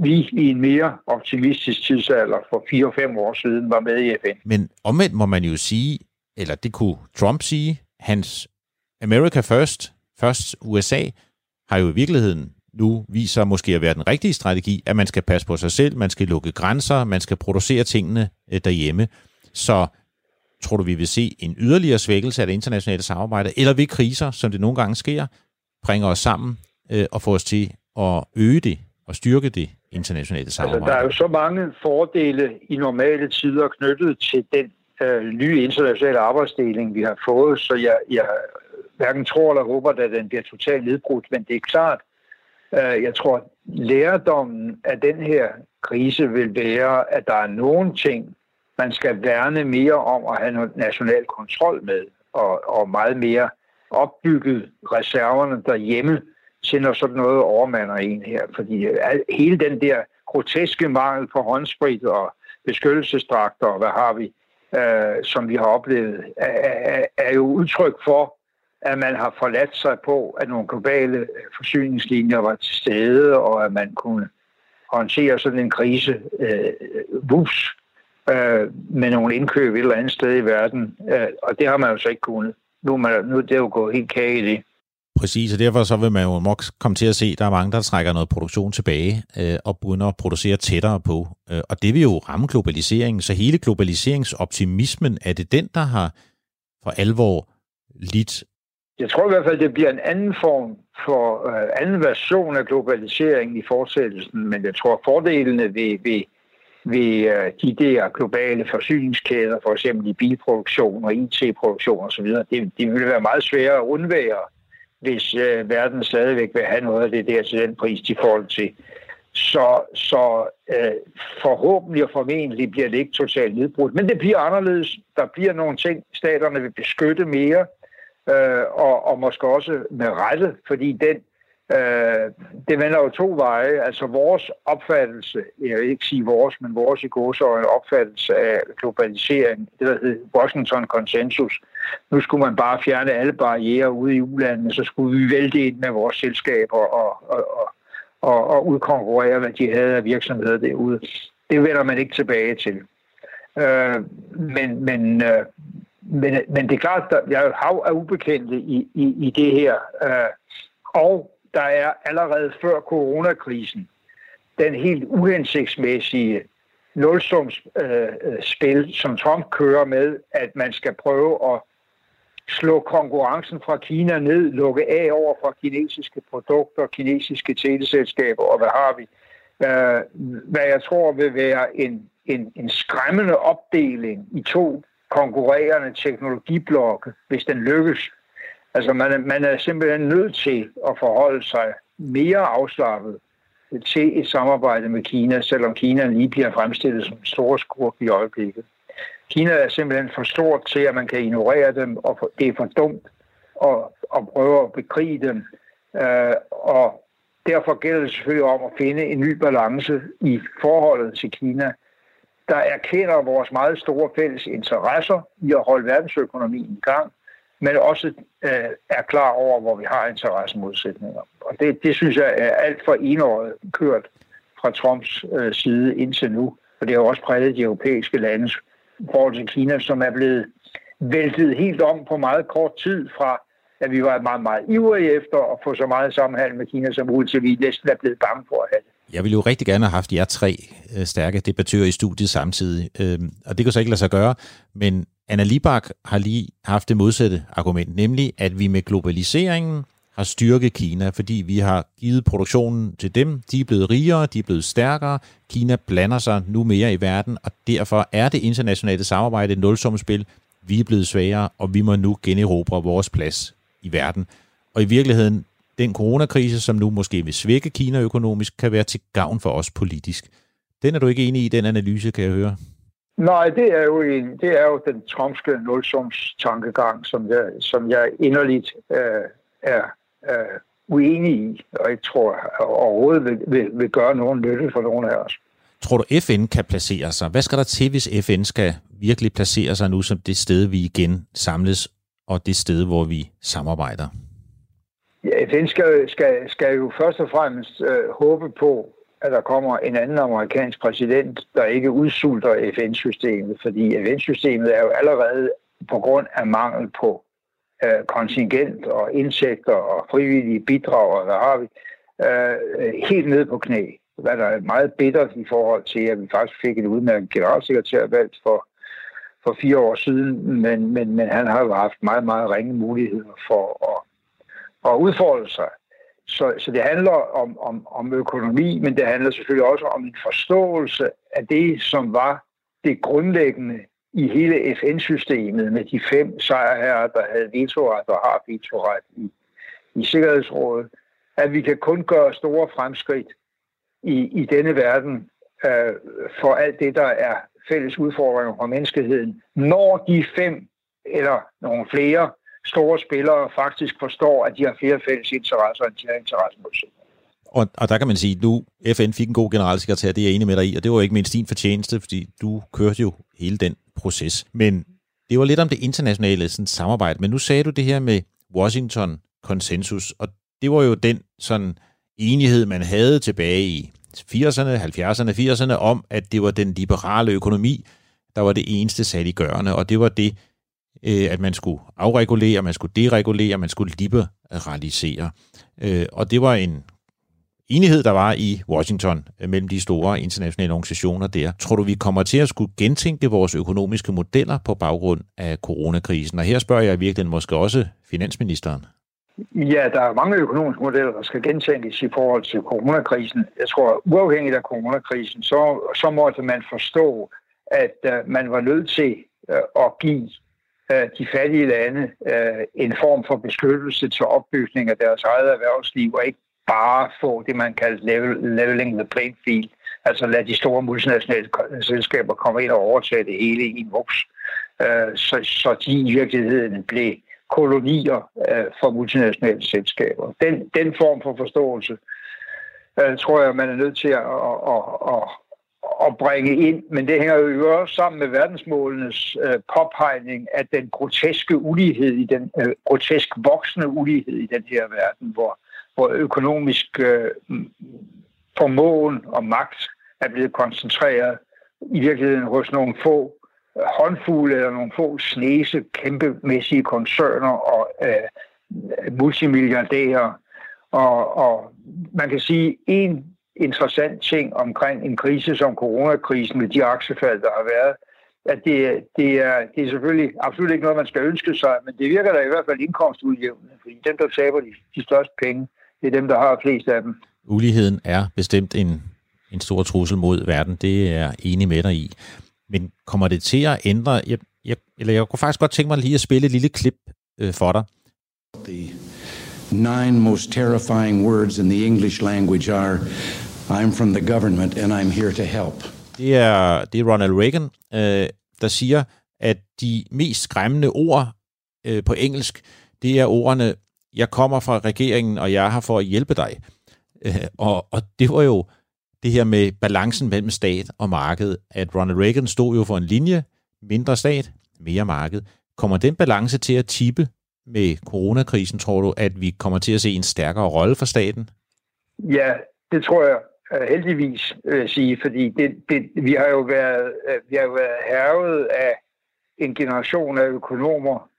vi i en mere optimistisk tidsalder for 4-5 år siden var med i FN. Men omvendt må man jo sige, eller det kunne Trump sige, hans America First, først USA, har jo i virkeligheden nu viser måske at være den rigtige strategi, at man skal passe på sig selv, man skal lukke grænser, man skal producere tingene øh, derhjemme. Så Tror du, vi vil se en yderligere svækkelse af det internationale samarbejde, eller vil kriser, som det nogle gange sker, bringe os sammen øh, og få os til at øge det og styrke det internationale samarbejde? Altså, der er jo så mange fordele i normale tider knyttet til den øh, nye internationale arbejdsdeling, vi har fået, så jeg, jeg hverken tror eller håber, at den bliver totalt nedbrudt, men det er klart, øh, jeg tror, lærdommen af den her krise vil være, at der er nogle ting, man skal værne mere om at have national kontrol med, og, og meget mere opbygget reserverne derhjemme til når sådan noget overmander en her. Fordi øh, hele den der groteske mangel på håndsprit og beskyttelsesdragter, og hvad har vi, øh, som vi har oplevet, er, er jo udtryk for, at man har forladt sig på, at nogle globale forsyningslinjer var til stede, og at man kunne håndtere sådan en krise øh, vus øh, med nogle indkøb et eller andet sted i verden. Øh, og det har man jo så ikke kunnet. Nu er, man, nu er det jo gået helt kage i det. Præcis, og derfor så vil man jo nok komme til at se, at der er mange, der trækker noget produktion tilbage øh, og begynder at producere tættere på. Øh, og det vil jo ramme globaliseringen. Så hele globaliseringsoptimismen, er det den, der har for alvor lidt? Jeg tror i hvert fald, det bliver en anden form for øh, anden version af globaliseringen i fortsættelsen, men jeg tror, fordelene ved, ved ved øh, de der globale forsyningskæder, for eksempel i bilproduktion og IT-produktion osv., det, det vil være meget sværere at undvære, hvis øh, verden stadigvæk vil have noget af det der til den pris, de får til. Så, så øh, forhåbentlig og formentlig bliver det ikke totalt nedbrudt. Men det bliver anderledes. Der bliver nogle ting, staterne vil beskytte mere, øh, og, og måske også med rette, fordi den Øh, det vender jo to veje. Altså vores opfattelse, jeg vil ikke sige vores, men vores i en opfattelse af globalisering, det der hedder Washington Consensus. Nu skulle man bare fjerne alle barriere ude i ulandene, så skulle vi vælte ind med vores selskaber og, og, og, og, og udkonkurrere, hvad de havde af virksomheder derude. Det vender man ikke tilbage til. Øh, men, men, øh, men, men det er klart, at jeg er hav af ubekendte i, i, i det her. Øh, og der er allerede før coronakrisen den helt uhensigtsmæssige nulsumsspil, øh, som Trump kører med, at man skal prøve at slå konkurrencen fra Kina ned, lukke af over for kinesiske produkter, kinesiske teleselskaber, og hvad har vi? Øh, hvad jeg tror vil være en, en, en skræmmende opdeling i to konkurrerende teknologiblokke, hvis den lykkes. Altså man man er simpelthen nødt til at forholde sig mere afslappet til et samarbejde med Kina, selvom Kina lige bliver fremstillet som en stor skurk i øjeblikket. Kina er simpelthen for stort til, at man kan ignorere dem, og det er for dumt at, at prøve at bekrige dem. Uh, og derfor gælder det selvfølgelig om at finde en ny balance i forholdet til Kina, der erkender vores meget store fælles interesser i at holde verdensøkonomien i gang, men også øh, er klar over, hvor vi har interessemodsætninger. Og det, det synes jeg er alt for enåret kørt fra Trumps øh, side indtil nu. Og det har også præget de europæiske landes forhold til Kina, som er blevet væltet helt om på meget kort tid fra, at vi var meget, meget ivrige efter at få så meget sammenhæng med Kina som muligt, til vi næsten er blevet bange for at have det. Jeg ville jo rigtig gerne have haft jer tre øh, stærke debattører i studiet samtidig, øhm, og det kunne så ikke lade sig gøre, men Anna Libak har lige haft det modsatte argument, nemlig at vi med globaliseringen har styrket Kina, fordi vi har givet produktionen til dem. De er blevet rigere, de er blevet stærkere. Kina blander sig nu mere i verden, og derfor er det internationale samarbejde et nulsumspil. Vi er blevet svagere, og vi må nu generobre vores plads i verden. Og i virkeligheden, den coronakrise, som nu måske vil svække Kina økonomisk, kan være til gavn for os politisk. Den er du ikke enig i, den analyse, kan jeg høre? Nej, det er jo, en, det er jo den trumpske nulsums tankegang, som jeg, som jeg inderligt øh, er øh, uenig i, og ikke tror overhovedet vil, vil, vil gøre nogen nytte for nogen af os. Tror du, FN kan placere sig? Hvad skal der til, hvis FN skal virkelig placere sig nu som det sted, vi igen samles, og det sted, hvor vi samarbejder? Ja, FN skal, skal, skal jo først og fremmest øh, håbe på, at der kommer en anden amerikansk præsident, der ikke udsulter FN-systemet, fordi FN-systemet er jo allerede på grund af mangel på øh, kontingent og indtægter og frivillige bidrag, og hvad har vi, øh, helt ned på knæ. Hvad der er meget bittert i forhold til, at vi faktisk fik en udmærket generalsekretær valgt for, for fire år siden, men, men, men han har jo haft meget, meget ringe muligheder for at, at udfordre sig. Så, så det handler om, om, om økonomi, men det handler selvfølgelig også om en forståelse af det, som var det grundlæggende i hele FN-systemet med de fem sejrherrer, der havde vetoret og har vetoret i, i Sikkerhedsrådet, at vi kan kun gøre store fremskridt i, i denne verden øh, for alt det, der er fælles udfordringer for menneskeheden, når de fem eller nogle flere store spillere faktisk forstår, at de har flere fælles interesser, end de har interessemodsætninger. Og, og der kan man sige, at nu FN fik en god generalsekretær, det er jeg enig med dig i, og det var ikke mindst din fortjeneste, fordi du kørte jo hele den proces. Men det var lidt om det internationale sådan, samarbejde, men nu sagde du det her med Washington konsensus, og det var jo den sådan enighed, man havde tilbage i 80'erne, 70'erne, 80'erne om, at det var den liberale økonomi, der var det eneste saliggørende, og det var det, øh, at man skulle afregulere, man skulle deregulere, man skulle liberalisere. Øh, og det var en enighed, der var i Washington øh, mellem de store internationale organisationer der. Tror du, vi kommer til at skulle gentænke vores økonomiske modeller på baggrund af coronakrisen? Og her spørger jeg virkelig måske også finansministeren. Ja, der er mange økonomiske modeller, der skal gentænkes i forhold til coronakrisen. Jeg tror, uafhængigt af coronakrisen, så, så måtte man forstå, at uh, man var nødt til uh, at give de fattige lande øh, en form for beskyttelse til opbygning af deres eget erhvervsliv, og ikke bare få det, man kalder level, leveling the playing field, altså lade de store multinationale selskaber komme ind og overtage det hele i en voks, øh, så, så de i virkeligheden blev kolonier øh, for multinationale selskaber. Den, den form for forståelse tror jeg, man er nødt til at, at, at, at bringe ind, men det hænger jo også sammen med verdensmålenes øh, påpegning af den groteske ulighed, i den øh, grotesk voksende ulighed i den her verden, hvor, hvor økonomisk øh, formåen og magt er blevet koncentreret i virkeligheden hos nogle få øh, eller nogle få snese kæmpemæssige koncerner og øh, multimilliardærer. Og, og man kan sige, en interessant ting omkring en krise som coronakrisen med de aktiefald, der har været, at det, det, er, det er selvfølgelig absolut ikke noget, man skal ønske sig, men det virker da i hvert fald indkomstudjævnende, fordi dem, der taber de, de største penge, det er dem, der har flest af dem. Uligheden er bestemt en, en stor trussel mod verden, det er jeg enig med dig i. Men kommer det til at ændre, jeg, jeg, eller jeg kunne faktisk godt tænke mig lige at spille et lille klip øh, for dig. The nine most terrifying words in the English language are I'm from the government and I'm here to help. Det er, det er Ronald Reagan, øh, der siger, at de mest skræmmende ord øh, på engelsk, det er ordene, jeg kommer fra regeringen, og jeg er her for at hjælpe dig. Øh, og, og det var jo det her med balancen mellem stat og marked, at Ronald Reagan stod jo for en linje, mindre stat, mere marked. Kommer den balance til at tippe med coronakrisen, tror du, at vi kommer til at se en stærkere rolle for staten? Ja, det tror jeg Øh, heldigvis øh, sige, fordi det, det, vi har jo været, øh, vi har jo været hervet af en generation af økonomer,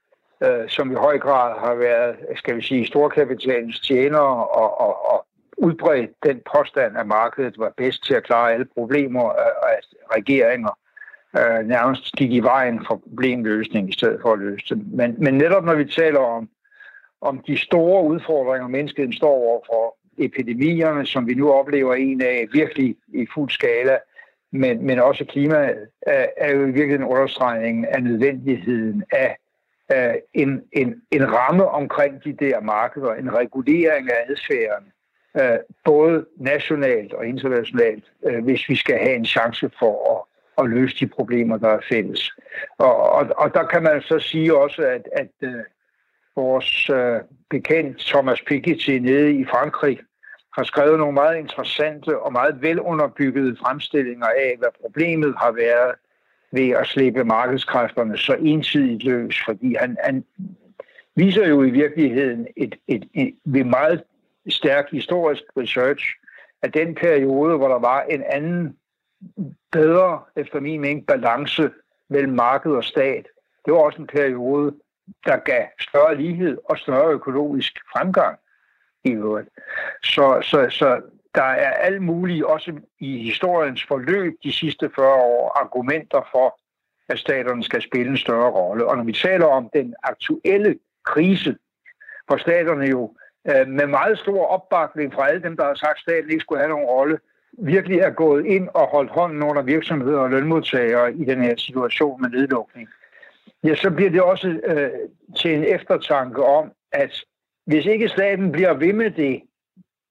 øh, som i høj grad har været, skal vi sige, storkapitalens tjenere og, og, og udbredt den påstand, at markedet var bedst til at klare alle problemer, og at regeringer øh, nærmest gik i vejen for problemløsning i stedet for at løse dem. Men, men netop når vi taler om, om de store udfordringer, mennesket står overfor, epidemierne, som vi nu oplever en af virkelig i fuld skala, men, men også klimaet, er, er jo i virkeligheden understregningen af nødvendigheden af en, en, en ramme omkring de der markeder, en regulering af adfærden, øh, både nationalt og internationalt, øh, hvis vi skal have en chance for at at løse de problemer, der er fælles. Og, og, og der kan man så sige også, at, at øh, vores øh, bekendt Thomas Piketty nede i Frankrig har skrevet nogle meget interessante og meget velunderbyggede fremstillinger af, hvad problemet har været ved at slippe markedskræfterne så ensidigt løs, fordi han, han viser jo i virkeligheden et, et, et, ved meget stærk historisk research, at den periode, hvor der var en anden bedre, efter min mening, balance mellem marked og stat. Det var også en periode, der gav større lighed og større økonomisk fremgang i øvrigt. Så, så, så der er alt muligt, også i historiens forløb de sidste 40 år, argumenter for, at staterne skal spille en større rolle. Og når vi taler om den aktuelle krise, hvor staterne jo øh, med meget stor opbakning fra alle dem, der har sagt, at staten ikke skulle have nogen rolle, virkelig er gået ind og holdt hånden under virksomheder og lønmodtagere i den her situation med nedlukning, ja, så bliver det også øh, til en eftertanke om, at hvis ikke staten bliver ved med det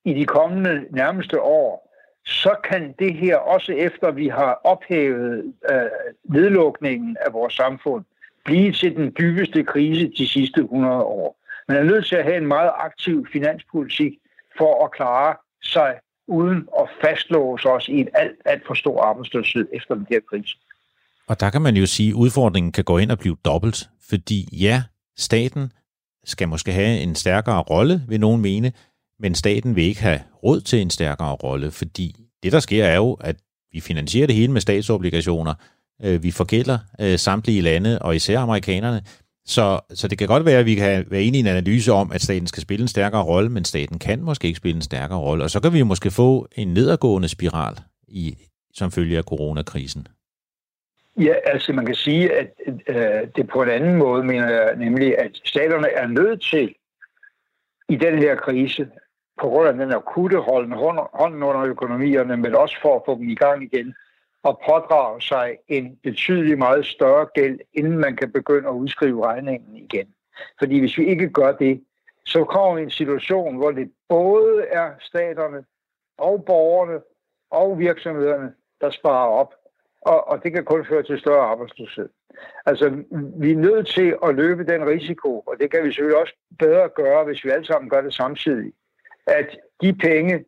i de kommende nærmeste år, så kan det her også efter vi har ophævet øh, nedlukningen af vores samfund, blive til den dybeste krise de sidste 100 år. Man er nødt til at have en meget aktiv finanspolitik for at klare sig uden at fastlåse os i en alt, alt for stor arbejdsløshed efter den her krise. Og der kan man jo sige, at udfordringen kan gå ind og blive dobbelt, fordi ja, staten skal måske have en stærkere rolle, vil nogen mene, men staten vil ikke have råd til en stærkere rolle, fordi det, der sker, er jo, at vi finansierer det hele med statsobligationer. Øh, vi forgælder øh, samtlige lande, og især amerikanerne, så, så det kan godt være, at vi kan være enige i en analyse om, at staten skal spille en stærkere rolle, men staten kan måske ikke spille en stærkere rolle. Og så kan vi måske få en nedadgående spiral i, som følge af coronakrisen. Ja, altså man kan sige, at øh, det på en anden måde mener jeg nemlig, at staterne er nødt til i den her krise, på grund af den akutte holden hånden under økonomierne, men også for at få dem i gang igen, at pådrage sig en betydelig meget større gæld, inden man kan begynde at udskrive regningen igen. Fordi hvis vi ikke gør det, så kommer vi i en situation, hvor det både er staterne og borgerne og virksomhederne, der sparer op, og, og det kan kun føre til større arbejdsløshed. Altså, vi er nødt til at løbe den risiko, og det kan vi selvfølgelig også bedre gøre, hvis vi alle sammen gør det samtidig, at de penge,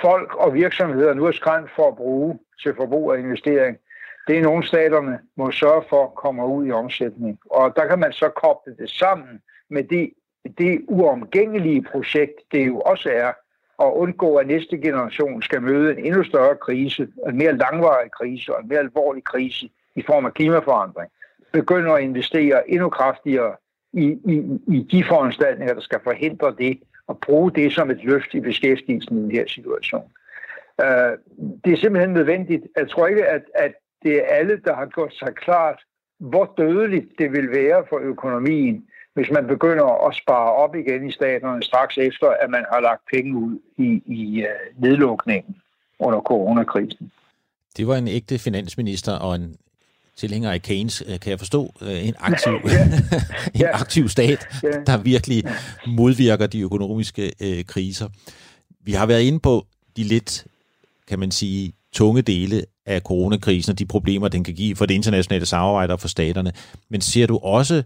folk og virksomheder nu er skræmt for at bruge til forbrug og investering, det er nogle staterne må sørge for kommer ud i omsætning. Og der kan man så koble det sammen med det, det uomgængelige projekt, det jo også er og undgå, at næste generation skal møde en endnu større krise, en mere langvarig krise og en mere alvorlig krise i form af klimaforandring. Begynder at investere endnu kraftigere i, i, i de foranstaltninger, der skal forhindre det, og bruge det som et løft i beskæftigelsen i den her situation. Uh, det er simpelthen nødvendigt. Jeg tror ikke, at, at det er alle, der har gjort sig klart, hvor dødeligt det vil være for økonomien, hvis man begynder at spare op igen i staterne straks efter, at man har lagt penge ud i, i uh, nedlukningen under coronakrisen. Det var en ægte finansminister og en tilhænger af Keynes, øh, kan jeg forstå, øh, en aktiv, en aktiv stat, der virkelig modvirker de økonomiske øh, kriser. Vi har været inde på de lidt, kan man sige, tunge dele af coronakrisen og de problemer, den kan give for det internationale samarbejde og for staterne. Men ser du også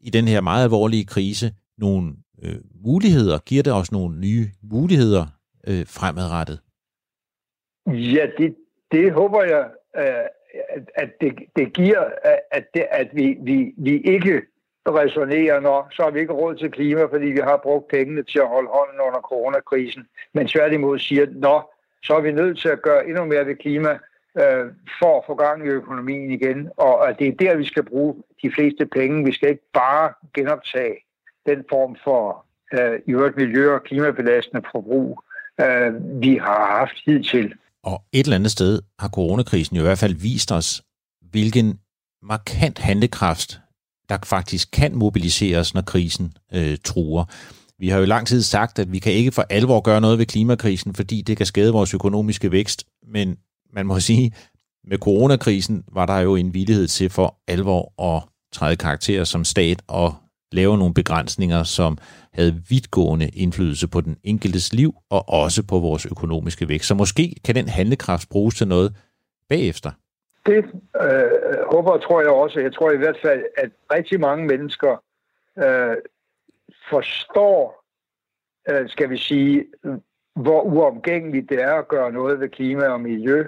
i den her meget alvorlige krise nogle øh, muligheder? Giver det os nogle nye muligheder øh, fremadrettet? Ja, det, det håber jeg, øh, at, at det, det giver, at, det, at vi, vi, vi ikke resonerer, når så har vi ikke råd til klima, fordi vi har brugt pengene til at holde hånden under coronakrisen, men tværtimod siger, nå, så er vi nødt til at gøre endnu mere ved klima, øh, for at få gang i økonomien igen, og at det er der, vi skal bruge de fleste penge. Vi skal ikke bare genoptage den form for øh, i øvrigt miljø- og klimabelastende forbrug, øh, vi har haft hidtil. Og et eller andet sted har coronakrisen jo i hvert fald vist os, hvilken markant handlekraft, der faktisk kan mobiliseres, når krisen øh, truer. Vi har jo lang tid sagt, at vi kan ikke for alvor gøre noget ved klimakrisen, fordi det kan skade vores økonomiske vækst. Men man må sige, med coronakrisen var der jo en villighed til for alvor at træde karakter som stat og lave nogle begrænsninger, som havde vidtgående indflydelse på den enkeltes liv og også på vores økonomiske vækst. Så måske kan den handlekraft bruges til noget bagefter. Det øh, håber og tror jeg også. Jeg tror i hvert fald, at rigtig mange mennesker øh, forstår, øh, skal vi sige, hvor uomgængeligt det er at gøre noget ved klima og miljø,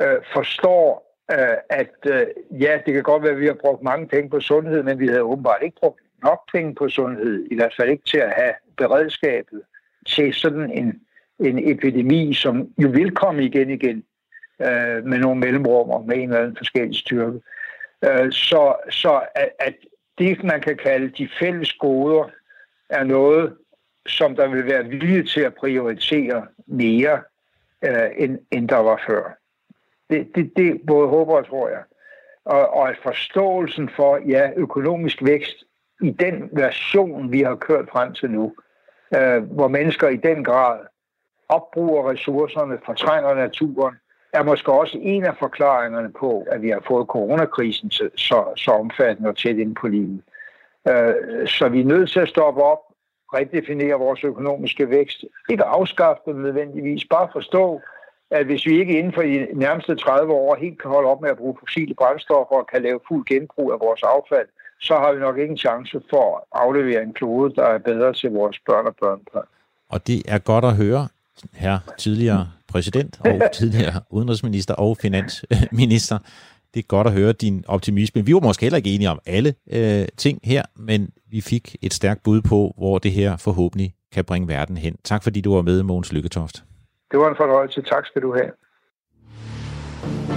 øh, forstår, øh, at øh, ja, det kan godt være, at vi har brugt mange penge på sundhed, men vi havde åbenbart ikke brugt nok penge på sundhed, i hvert fald ikke til at have beredskabet til sådan en, en epidemi, som jo vil komme igen igen øh, med nogle mellemrum og med en eller anden forskellig styrke. Øh, så så at, at det, man kan kalde de fælles goder, er noget, som der vil være vilje til at prioritere mere, øh, end, end der var før. Det, det, det både håber og tror jeg. Og, og at forståelsen for, ja, økonomisk vækst i den version, vi har kørt frem til nu, øh, hvor mennesker i den grad opbruger ressourcerne, fortrænger naturen, er måske også en af forklaringerne på, at vi har fået coronakrisen så, så omfattende og tæt ind på livet. Øh, så vi er nødt til at stoppe op, redefinere vores økonomiske vækst. Ikke afskaffe den nødvendigvis, bare forstå, at hvis vi ikke inden for de nærmeste 30 år helt kan holde op med at bruge fossile brændstoffer og kan lave fuld genbrug af vores affald, så har vi nok ikke en chance for at aflevere en klode, der er bedre til vores børn og børnebørn. Og det er godt at høre, her tidligere præsident og tidligere udenrigsminister og finansminister. Det er godt at høre din optimisme. Vi var måske heller ikke enige om alle øh, ting her, men vi fik et stærkt bud på, hvor det her forhåbentlig kan bringe verden hen. Tak fordi du var med, Mogens Lykketoft. Det var en fornøjelse. Tak skal du have.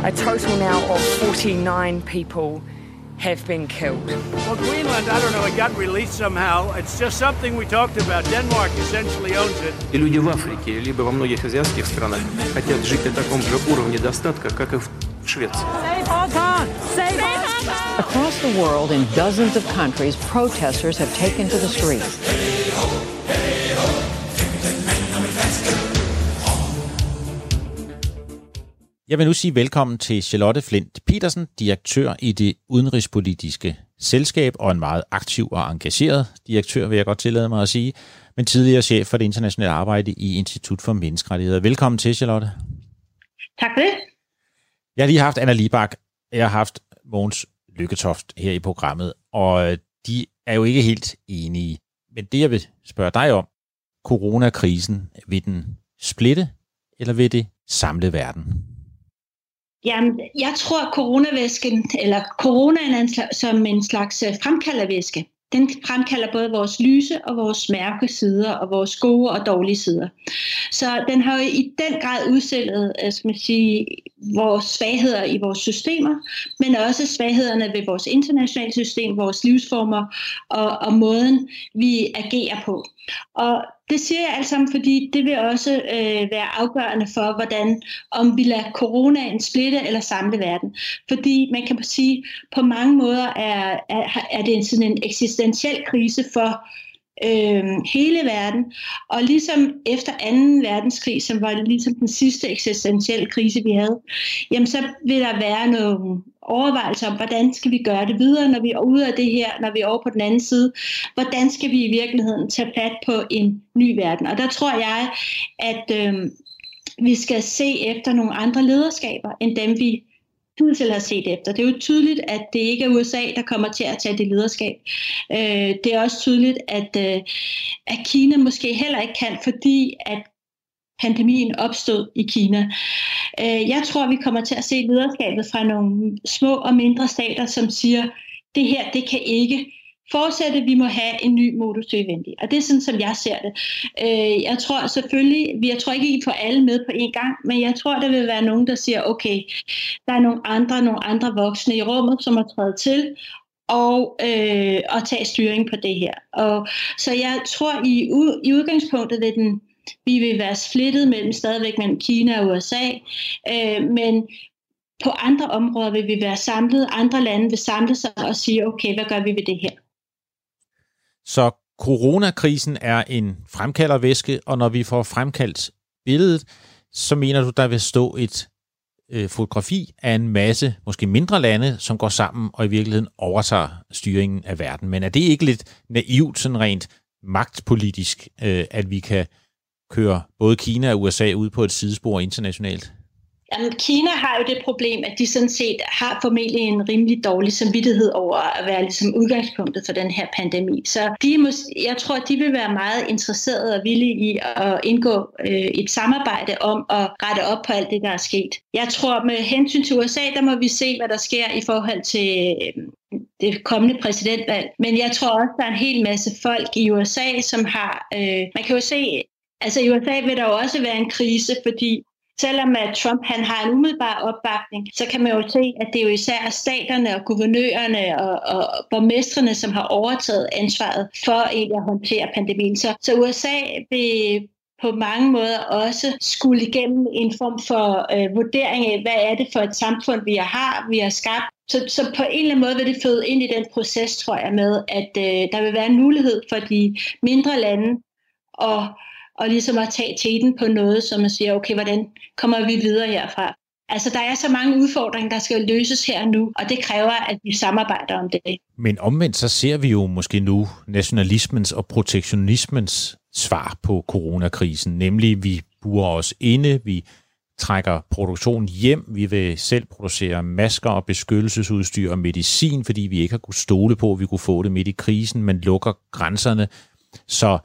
A total now of 49 people have been killed. Well, Greenland, I don't know, it got released somehow. It's just something we talked about. Denmark essentially owns it. И люди в Африке, либо во многих азиатских странах хотят жить на таком же уровне достатка, как и в Швеции. Across the world, in dozens of countries, protesters have taken to the streets. Jeg vil nu sige velkommen til Charlotte Flint Petersen, direktør i det udenrigspolitiske selskab og en meget aktiv og engageret direktør, vil jeg godt tillade mig at sige, men tidligere chef for det internationale arbejde i Institut for Menneskerettigheder. Velkommen til, Charlotte. Tak for det. Jeg har lige haft Anna Libak, jeg har haft Mogens Lykketoft her i programmet, og de er jo ikke helt enige. Men det, jeg vil spørge dig om, coronakrisen, vil den splitte, eller vil det samle verden? Jamen, jeg tror, coronavæsken, eller coronaen er en slags, som en slags øh, fremkaldervæske den fremkalder både vores lyse og vores mærke sider, og vores gode og dårlige sider. Så den har jo i den grad udstillet øh, skal man sige, vores svagheder i vores systemer, men også svaghederne ved vores internationale system, vores livsformer og, og måden, vi agerer på. Og det siger jeg alt sammen, fordi det vil også øh, være afgørende for, hvordan om vi lader coronaen splitte eller samle verden. Fordi man kan sige, på mange måder er, er, er det en, sådan en eksistentiel krise for øh, hele verden. Og ligesom efter 2. verdenskrig, som var ligesom den sidste eksistentielle krise, vi havde, jamen så vil der være nogle overvejelser om, hvordan skal vi gøre det videre, når vi er ude af det her, når vi er over på den anden side. Hvordan skal vi i virkeligheden tage fat på en ny verden? Og der tror jeg, at øh, vi skal se efter nogle andre lederskaber, end dem vi hidtil har set efter. Det er jo tydeligt, at det ikke er USA, der kommer til at tage det lederskab. Øh, det er også tydeligt, at, øh, at Kina måske heller ikke kan, fordi at pandemien opstod i Kina. Øh, jeg tror, vi kommer til at se lederskabet fra nogle små og mindre stater, som siger, det her, det kan ikke fortsætte, vi må have en ny modus vivendi. Og det er sådan, som jeg ser det. Øh, jeg tror selvfølgelig, jeg tror ikke, I får alle med på en gang, men jeg tror, der vil være nogen, der siger, okay, der er nogle andre, nogle andre voksne i rummet, som har trædet til, og, øh, og tage styring på det her. Og, så jeg tror, i, i udgangspunktet vil den, vi vil være splittet mellem stadigvæk mellem Kina og USA, øh, men på andre områder vil vi være samlet, andre lande vil samle sig og sige, okay, hvad gør vi ved det her? Så coronakrisen er en fremkaldervæske, og når vi får fremkaldt billedet, så mener du, der vil stå et øh, fotografi af en masse, måske mindre lande, som går sammen og i virkeligheden overtager styringen af verden. Men er det ikke lidt naivt, sådan rent magtpolitisk, øh, at vi kan kører både Kina og USA ud på et sidespor internationalt? Jamen, Kina har jo det problem, at de sådan set har formentlig en rimelig dårlig samvittighed over at være ligesom udgangspunktet for den her pandemi. Så de mås- jeg tror, at de vil være meget interesserede og villige i at indgå øh, et samarbejde om at rette op på alt det, der er sket. Jeg tror, med hensyn til USA, der må vi se, hvad der sker i forhold til øh, det kommende præsidentvalg. Men jeg tror også, der er en hel masse folk i USA, som har... Øh, man kan jo se, Altså i USA vil der jo også være en krise, fordi selvom at Trump han har en umiddelbar opbakning, så kan man jo se, at det er jo især staterne og guvernørerne og, og borgmestrene, som har overtaget ansvaret for egentlig at håndtere pandemien. Så, så USA vil på mange måder også skulle igennem en form for øh, vurdering af, hvad er det for et samfund, vi har, vi har skabt. Så, så på en eller anden måde vil det føde ind i den proces, tror jeg, med, at øh, der vil være en mulighed for de mindre lande og og ligesom at tage teten på noget, som man siger, okay, hvordan kommer vi videre herfra? Altså, der er så mange udfordringer, der skal løses her og nu, og det kræver, at vi samarbejder om det. Men omvendt så ser vi jo måske nu nationalismens og protektionismens svar på coronakrisen, nemlig vi burer os inde, vi trækker produktion hjem, vi vil selv producere masker og beskyttelsesudstyr og medicin, fordi vi ikke har kunnet stole på, at vi kunne få det midt i krisen, men lukker grænserne. Så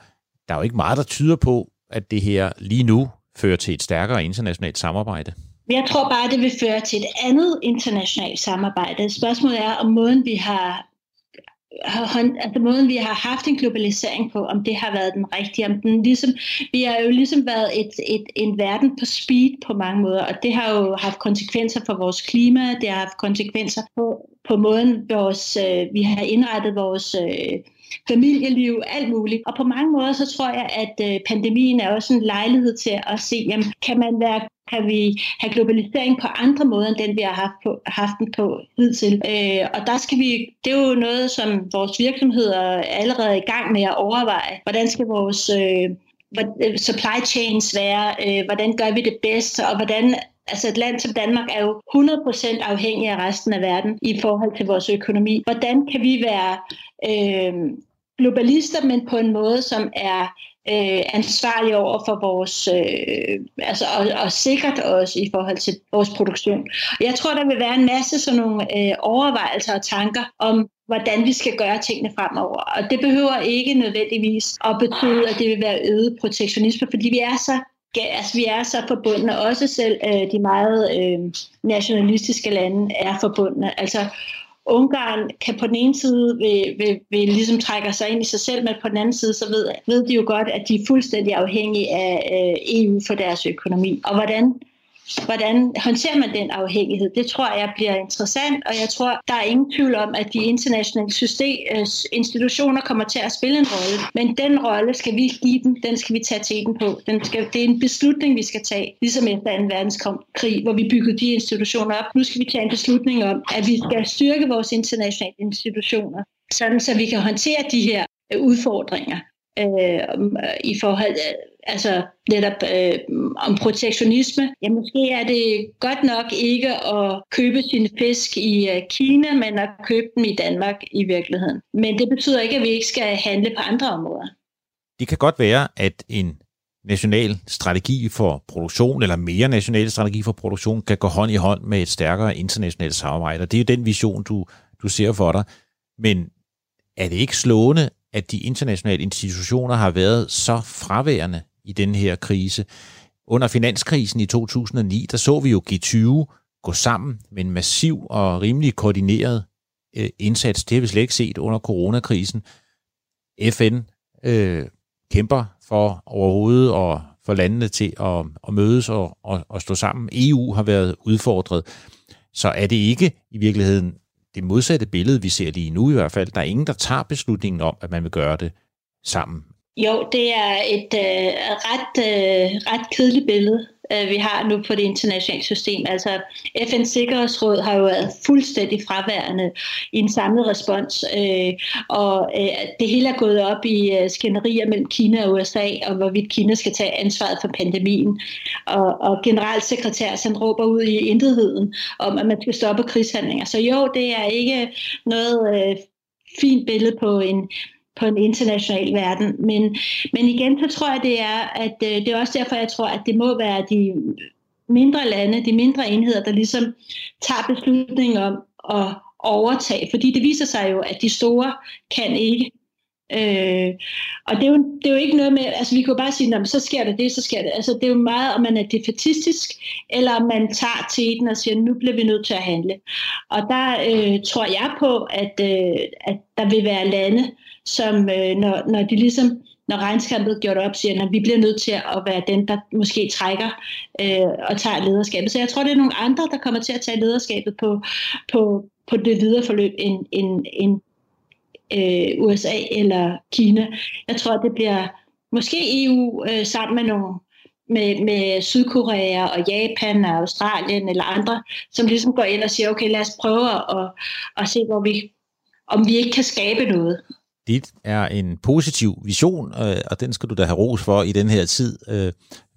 der er jo ikke meget, der tyder på, at det her lige nu fører til et stærkere internationalt samarbejde. Jeg tror bare, det vil føre til et andet internationalt samarbejde. Spørgsmålet er, om måden vi har altså måden vi har haft en globalisering på, om det har været den rigtige, om den ligesom, vi har jo ligesom været et, et, en verden på speed på mange måder, og det har jo haft konsekvenser for vores klima, det har haft konsekvenser på, på måden, vores, øh, vi har indrettet vores øh, familieliv, alt muligt. Og på mange måder, så tror jeg, at øh, pandemien er også en lejlighed til at se, jamen, kan man være kan vi have globalisering på andre måder, end den vi har haft, på, haft den på hidtil. Øh, og der skal vi, det er jo noget, som vores virksomheder er allerede i gang med at overveje. Hvordan skal vores øh, øh supply chains være? Øh, hvordan gør vi det bedst? Og hvordan Altså et land som Danmark er jo 100% afhængig af resten af verden i forhold til vores økonomi. Hvordan kan vi være øh, globalister, men på en måde, som er øh, ansvarlig over for vores, øh, altså og, og sikkert også i forhold til vores produktion. Og jeg tror, der vil være en masse sådan nogle øh, overvejelser og tanker om, hvordan vi skal gøre tingene fremover. Og det behøver ikke nødvendigvis at betyde, at det vil være øget protektionisme, fordi vi er så altså, vi er så forbundne, også selv øh, de meget øh, nationalistiske lande er forbundne. Altså, Ungarn kan på den ene side vil, vil, vil ligesom trække sig ind i sig selv, men på den anden side så ved, ved de jo godt, at de er fuldstændig afhængige af øh, EU for deres økonomi. Og hvordan Hvordan håndterer man den afhængighed? Det tror jeg bliver interessant, og jeg tror, der er ingen tvivl om, at de internationale system, øh, institutioner kommer til at spille en rolle. Men den rolle skal vi give dem, den skal vi tage teten på. Den skal, det er en beslutning, vi skal tage, ligesom efter 2. verdenskrig, hvor vi byggede de institutioner op. Nu skal vi tage en beslutning om, at vi skal styrke vores internationale institutioner, sådan så vi kan håndtere de her øh, udfordringer øh, i forhold altså netop øh, om protektionisme. Ja, måske er det godt nok ikke at købe sin fisk i øh, Kina, men at købe den i Danmark i virkeligheden. Men det betyder ikke, at vi ikke skal handle på andre områder. Det kan godt være, at en national strategi for produktion, eller mere national strategi for produktion, kan gå hånd i hånd med et stærkere internationalt samarbejde. Og det er jo den vision, du, du ser for dig. Men er det ikke slående, at de internationale institutioner har været så fraværende i den her krise. Under finanskrisen i 2009, der så vi jo G20 gå sammen med en massiv og rimelig koordineret øh, indsats. Det har vi slet ikke set under coronakrisen. FN øh, kæmper for overhovedet og for landene til at, at mødes og, og, og stå sammen. EU har været udfordret. Så er det ikke i virkeligheden det modsatte billede, vi ser lige nu i hvert fald. Der er ingen, der tager beslutningen om, at man vil gøre det sammen. Jo, det er et øh, ret, øh, ret kedeligt billede, øh, vi har nu på det internationale system. Altså FN's Sikkerhedsråd har jo været fuldstændig fraværende i en samlet respons, øh, og øh, det hele er gået op i øh, skænderier mellem Kina og USA, og hvorvidt Kina skal tage ansvaret for pandemien. Og, og generalsekretær han råber ud i intetheden om, at man skal stoppe krigshandlinger. Så jo, det er ikke noget... Øh, fint billede på en, på en international verden. Men, men igen, så tror jeg, det er, at øh, det er også derfor, jeg tror, at det må være de mindre lande, de mindre enheder, der ligesom tager beslutningen om at overtage. Fordi det viser sig jo, at de store kan ikke. Øh, og det er, jo, det er jo ikke noget med, altså vi kan bare sige, så sker det det, så sker det. Altså det er jo meget, om man er defatistisk, eller om man tager til og siger, nu bliver vi nødt til at handle. Og der øh, tror jeg på, at, øh, at der vil være lande, som øh, når, når de ligesom når regnskabet gjort op, siger, at vi bliver nødt til at være den, der måske trækker øh, og tager lederskabet. Så jeg tror, det er nogle andre, der kommer til at tage lederskabet på, på, på det videre forløb end, end, end øh, USA eller Kina. Jeg tror, det bliver måske EU øh, sammen med nogle med, med Sydkorea og Japan og Australien eller andre, som ligesom går ind og siger, okay, lad os prøve at, at se, hvor vi, om vi ikke kan skabe noget dit er en positiv vision, øh, og den skal du da have ros for i den her tid, øh,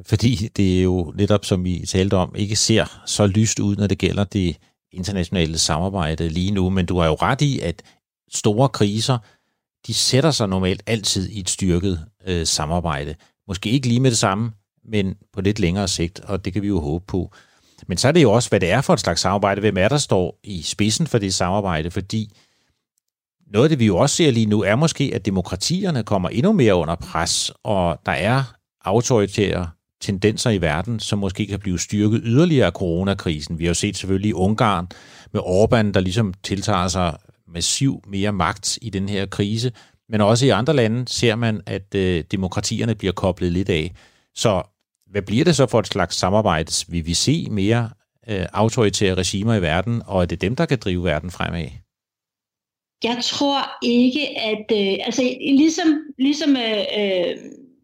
fordi det er jo netop, som vi talte om, ikke ser så lyst ud, når det gælder det internationale samarbejde lige nu. Men du har jo ret i, at store kriser, de sætter sig normalt altid i et styrket øh, samarbejde. Måske ikke lige med det samme, men på lidt længere sigt, og det kan vi jo håbe på. Men så er det jo også, hvad det er for et slags samarbejde. Hvem er der står i spidsen for det samarbejde? Fordi noget af det, vi jo også ser lige nu, er måske, at demokratierne kommer endnu mere under pres, og der er autoritære tendenser i verden, som måske kan blive styrket yderligere af coronakrisen. Vi har jo set selvfølgelig i Ungarn med Orbán, der ligesom tiltager sig massiv mere magt i den her krise, men også i andre lande ser man, at øh, demokratierne bliver koblet lidt af. Så hvad bliver det så for et slags samarbejde? Vil vi se mere øh, autoritære regimer i verden, og er det dem, der kan drive verden fremad? Jeg tror ikke, at øh, altså ligesom, ligesom øh, øh,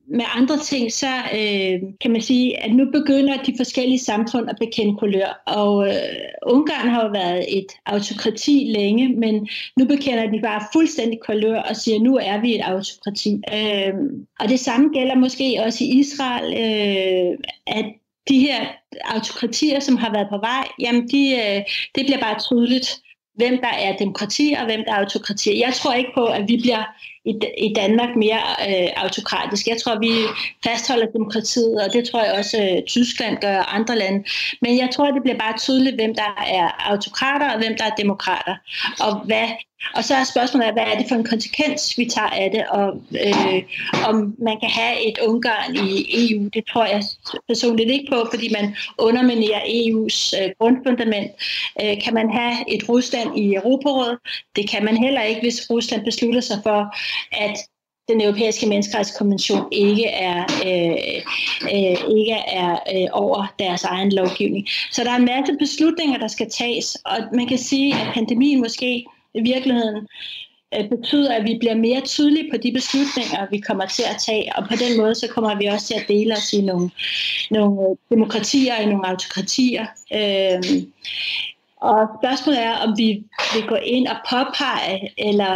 med andre ting, så øh, kan man sige, at nu begynder de forskellige samfund at bekende kulør. Og øh, Ungarn har jo været et autokrati længe, men nu bekender de bare fuldstændig kulør og siger, at nu er vi et autokrati. Øh, og det samme gælder måske også i Israel, øh, at de her autokratier, som har været på vej, jamen de, øh, det bliver bare tydeligt hvem der er demokrati og hvem der er autokrati. Jeg tror ikke på, at vi bliver i, i Danmark mere øh, autokratisk. Jeg tror, vi fastholder demokratiet, og det tror jeg også øh, Tyskland gør og andre lande. Men jeg tror, det bliver bare tydeligt, hvem der er autokrater og hvem der er demokrater. Og hvad og så er spørgsmålet, hvad er det for en konsekvens, vi tager af det, og øh, om man kan have et Ungarn i EU, det tror jeg personligt ikke på, fordi man underminerer EU's øh, grundfundament. Øh, kan man have et Rusland i Europarådet? Det kan man heller ikke, hvis Rusland beslutter sig for, at den europæiske menneskerettighedskonvention ikke er, øh, øh, ikke er øh, over deres egen lovgivning. Så der er en masse beslutninger, der skal tages, og man kan sige, at pandemien måske i virkeligheden øh, betyder, at vi bliver mere tydelige på de beslutninger, vi kommer til at tage, og på den måde så kommer vi også til at dele os i nogle, nogle øh, demokratier og nogle autokratier. Øh, og spørgsmålet er, om vi vil gå ind og påpege, eller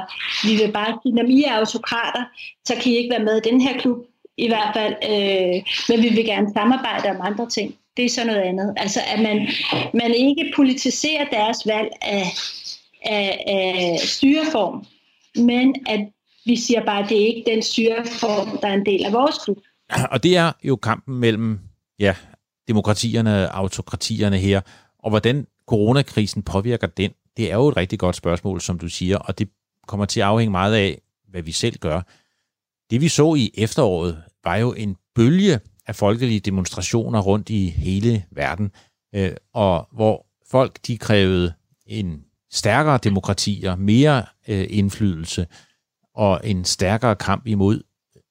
vi vil bare sige, når I er autokrater, så kan I ikke være med i den her klub, i hvert fald. Øh, men vi vil gerne samarbejde om andre ting. Det er så noget andet. Altså, at man, man ikke politiserer deres valg af af, af styreform, men at vi siger bare, at det er ikke den styreform, der er en del af vores klub. Og det er jo kampen mellem ja, demokratierne og autokratierne her, og hvordan coronakrisen påvirker den, det er jo et rigtig godt spørgsmål, som du siger, og det kommer til at afhænge meget af, hvad vi selv gør. Det vi så i efteråret, var jo en bølge af folkelige demonstrationer rundt i hele verden, øh, og hvor folk de krævede en stærkere demokratier, mere øh, indflydelse og en stærkere kamp imod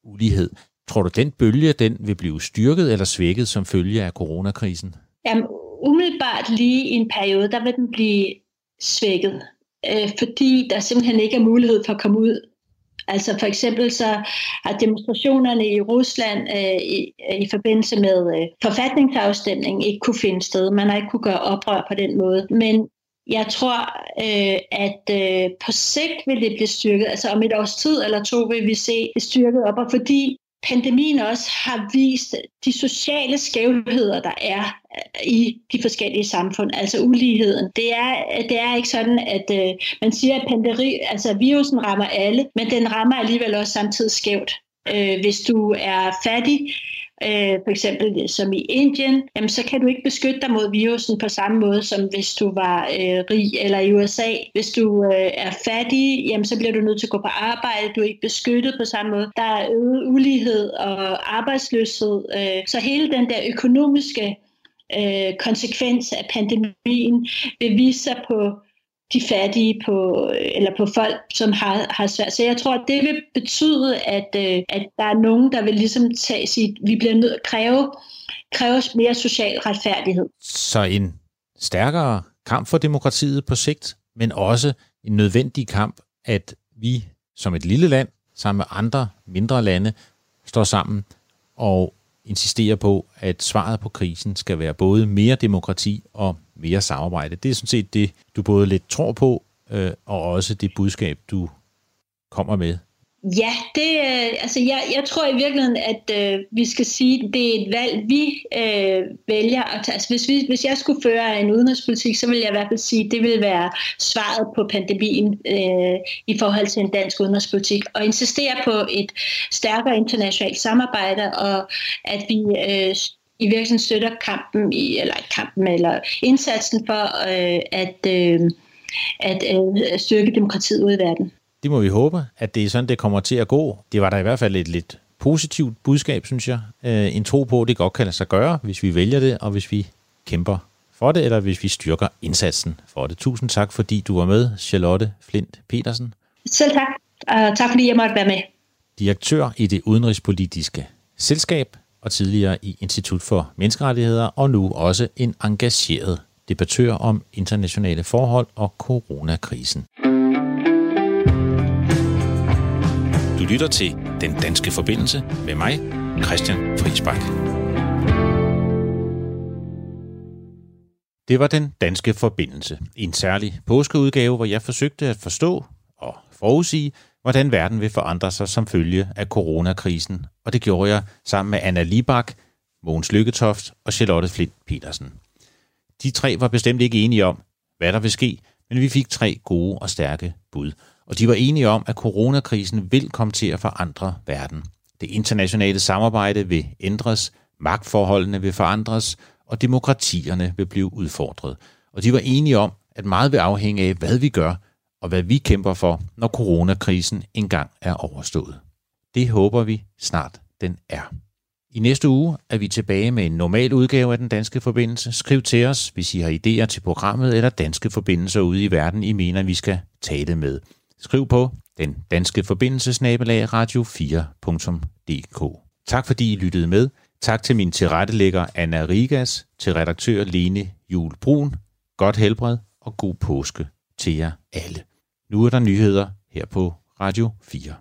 ulighed. Tror du, den bølge den vil blive styrket eller svækket som følge af coronakrisen? Jamen, umiddelbart lige i en periode, der vil den blive svækket, øh, fordi der simpelthen ikke er mulighed for at komme ud. Altså for eksempel så har demonstrationerne i Rusland øh, i, øh, i forbindelse med øh, forfatningsafstemningen ikke kunne finde sted. Man har ikke kunne gøre oprør på den måde. Men jeg tror, øh, at øh, på sigt vil det blive styrket. Altså om et års tid eller to vil vi se det styrket op, og fordi pandemien også har vist de sociale skævheder, der er øh, i de forskellige samfund, altså uligheden. Det er, det er ikke sådan, at øh, man siger, at pandemi, altså virusen rammer alle, men den rammer alligevel også samtidig skævt. Øh, hvis du er fattig, øh, for eksempel som i Indien, jamen, så kan du ikke beskytte dig mod virusen på samme måde, som hvis du var øh, rig, eller i USA. Hvis du øh, er fattig, jamen, så bliver du nødt til at gå på arbejde, du er ikke beskyttet på samme måde. Der er øget ulighed og arbejdsløshed, øh, så hele den der økonomiske øh, konsekvens af pandemien vil vise sig på de fattige på, eller på folk, som har, har svært. Så jeg tror, at det vil betyde, at, øh, at der er nogen, der vil ligesom tage sig, vi bliver nødt at kræve, kræve mere social retfærdighed. Så en stærkere kamp for demokratiet på sigt, men også en nødvendig kamp, at vi som et lille land, sammen med andre mindre lande, står sammen og insisterer på, at svaret på krisen skal være både mere demokrati og mere samarbejde. Det er sådan set det, du både lidt tror på, øh, og også det budskab, du kommer med. Ja, det, øh, altså jeg, jeg tror i virkeligheden, at øh, vi skal sige, at det er et valg, vi øh, vælger at tage. Altså hvis, vi, hvis jeg skulle føre en udenrigspolitik, så vil jeg i hvert fald sige, at det ville være svaret på pandemien øh, i forhold til en dansk udenrigspolitik. Og insistere på et stærkere internationalt samarbejde, og at vi øh, i virkeligheden støtter kampen, i, eller kampen, eller indsatsen for øh, at, øh, at øh, styrke demokratiet ud i verden. Det må vi håbe, at det er sådan, det kommer til at gå. Det var der i hvert fald et lidt positivt budskab, synes jeg. Øh, en tro på, at det godt kan lade sig gøre, hvis vi vælger det, og hvis vi kæmper for det, eller hvis vi styrker indsatsen for det. Tusind tak, fordi du var med, Charlotte Flint Petersen. Selv tak, og tak fordi jeg måtte være med. Direktør i det udenrigspolitiske selskab, og tidligere i Institut for Menneskerettigheder, og nu også en engageret debattør om internationale forhold og coronakrisen. Du lytter til Den Danske Forbindelse med mig, Christian Friisbak. Det var Den Danske Forbindelse, en særlig påskeudgave, hvor jeg forsøgte at forstå og forudsige, hvordan verden vil forandre sig som følge af coronakrisen. Og det gjorde jeg sammen med Anna Libak, Mogens Lykketoft og Charlotte Flint Petersen. De tre var bestemt ikke enige om, hvad der vil ske, men vi fik tre gode og stærke bud. og de var enige om, at coronakrisen vil komme til at forandre verden. Det internationale samarbejde vil ændres, magtforholdene vil forandres, og demokratierne vil blive udfordret. Og de var enige om, at meget vil afhænge af, hvad vi gør, og hvad vi kæmper for, når coronakrisen engang er overstået. Det håber vi snart den er. I næste uge er vi tilbage med en normal udgave af Den Danske Forbindelse. Skriv til os, hvis I har idéer til programmet eller danske forbindelser ude i verden, I mener, vi skal tale med. Skriv på den danske forbindelsesnabelag radio4.dk. Tak fordi I lyttede med. Tak til min tilrettelægger Anna Rigas, til redaktør Lene Jul Brun. Godt helbred og god påske til jer alle. Nu er der nyheder her på Radio 4.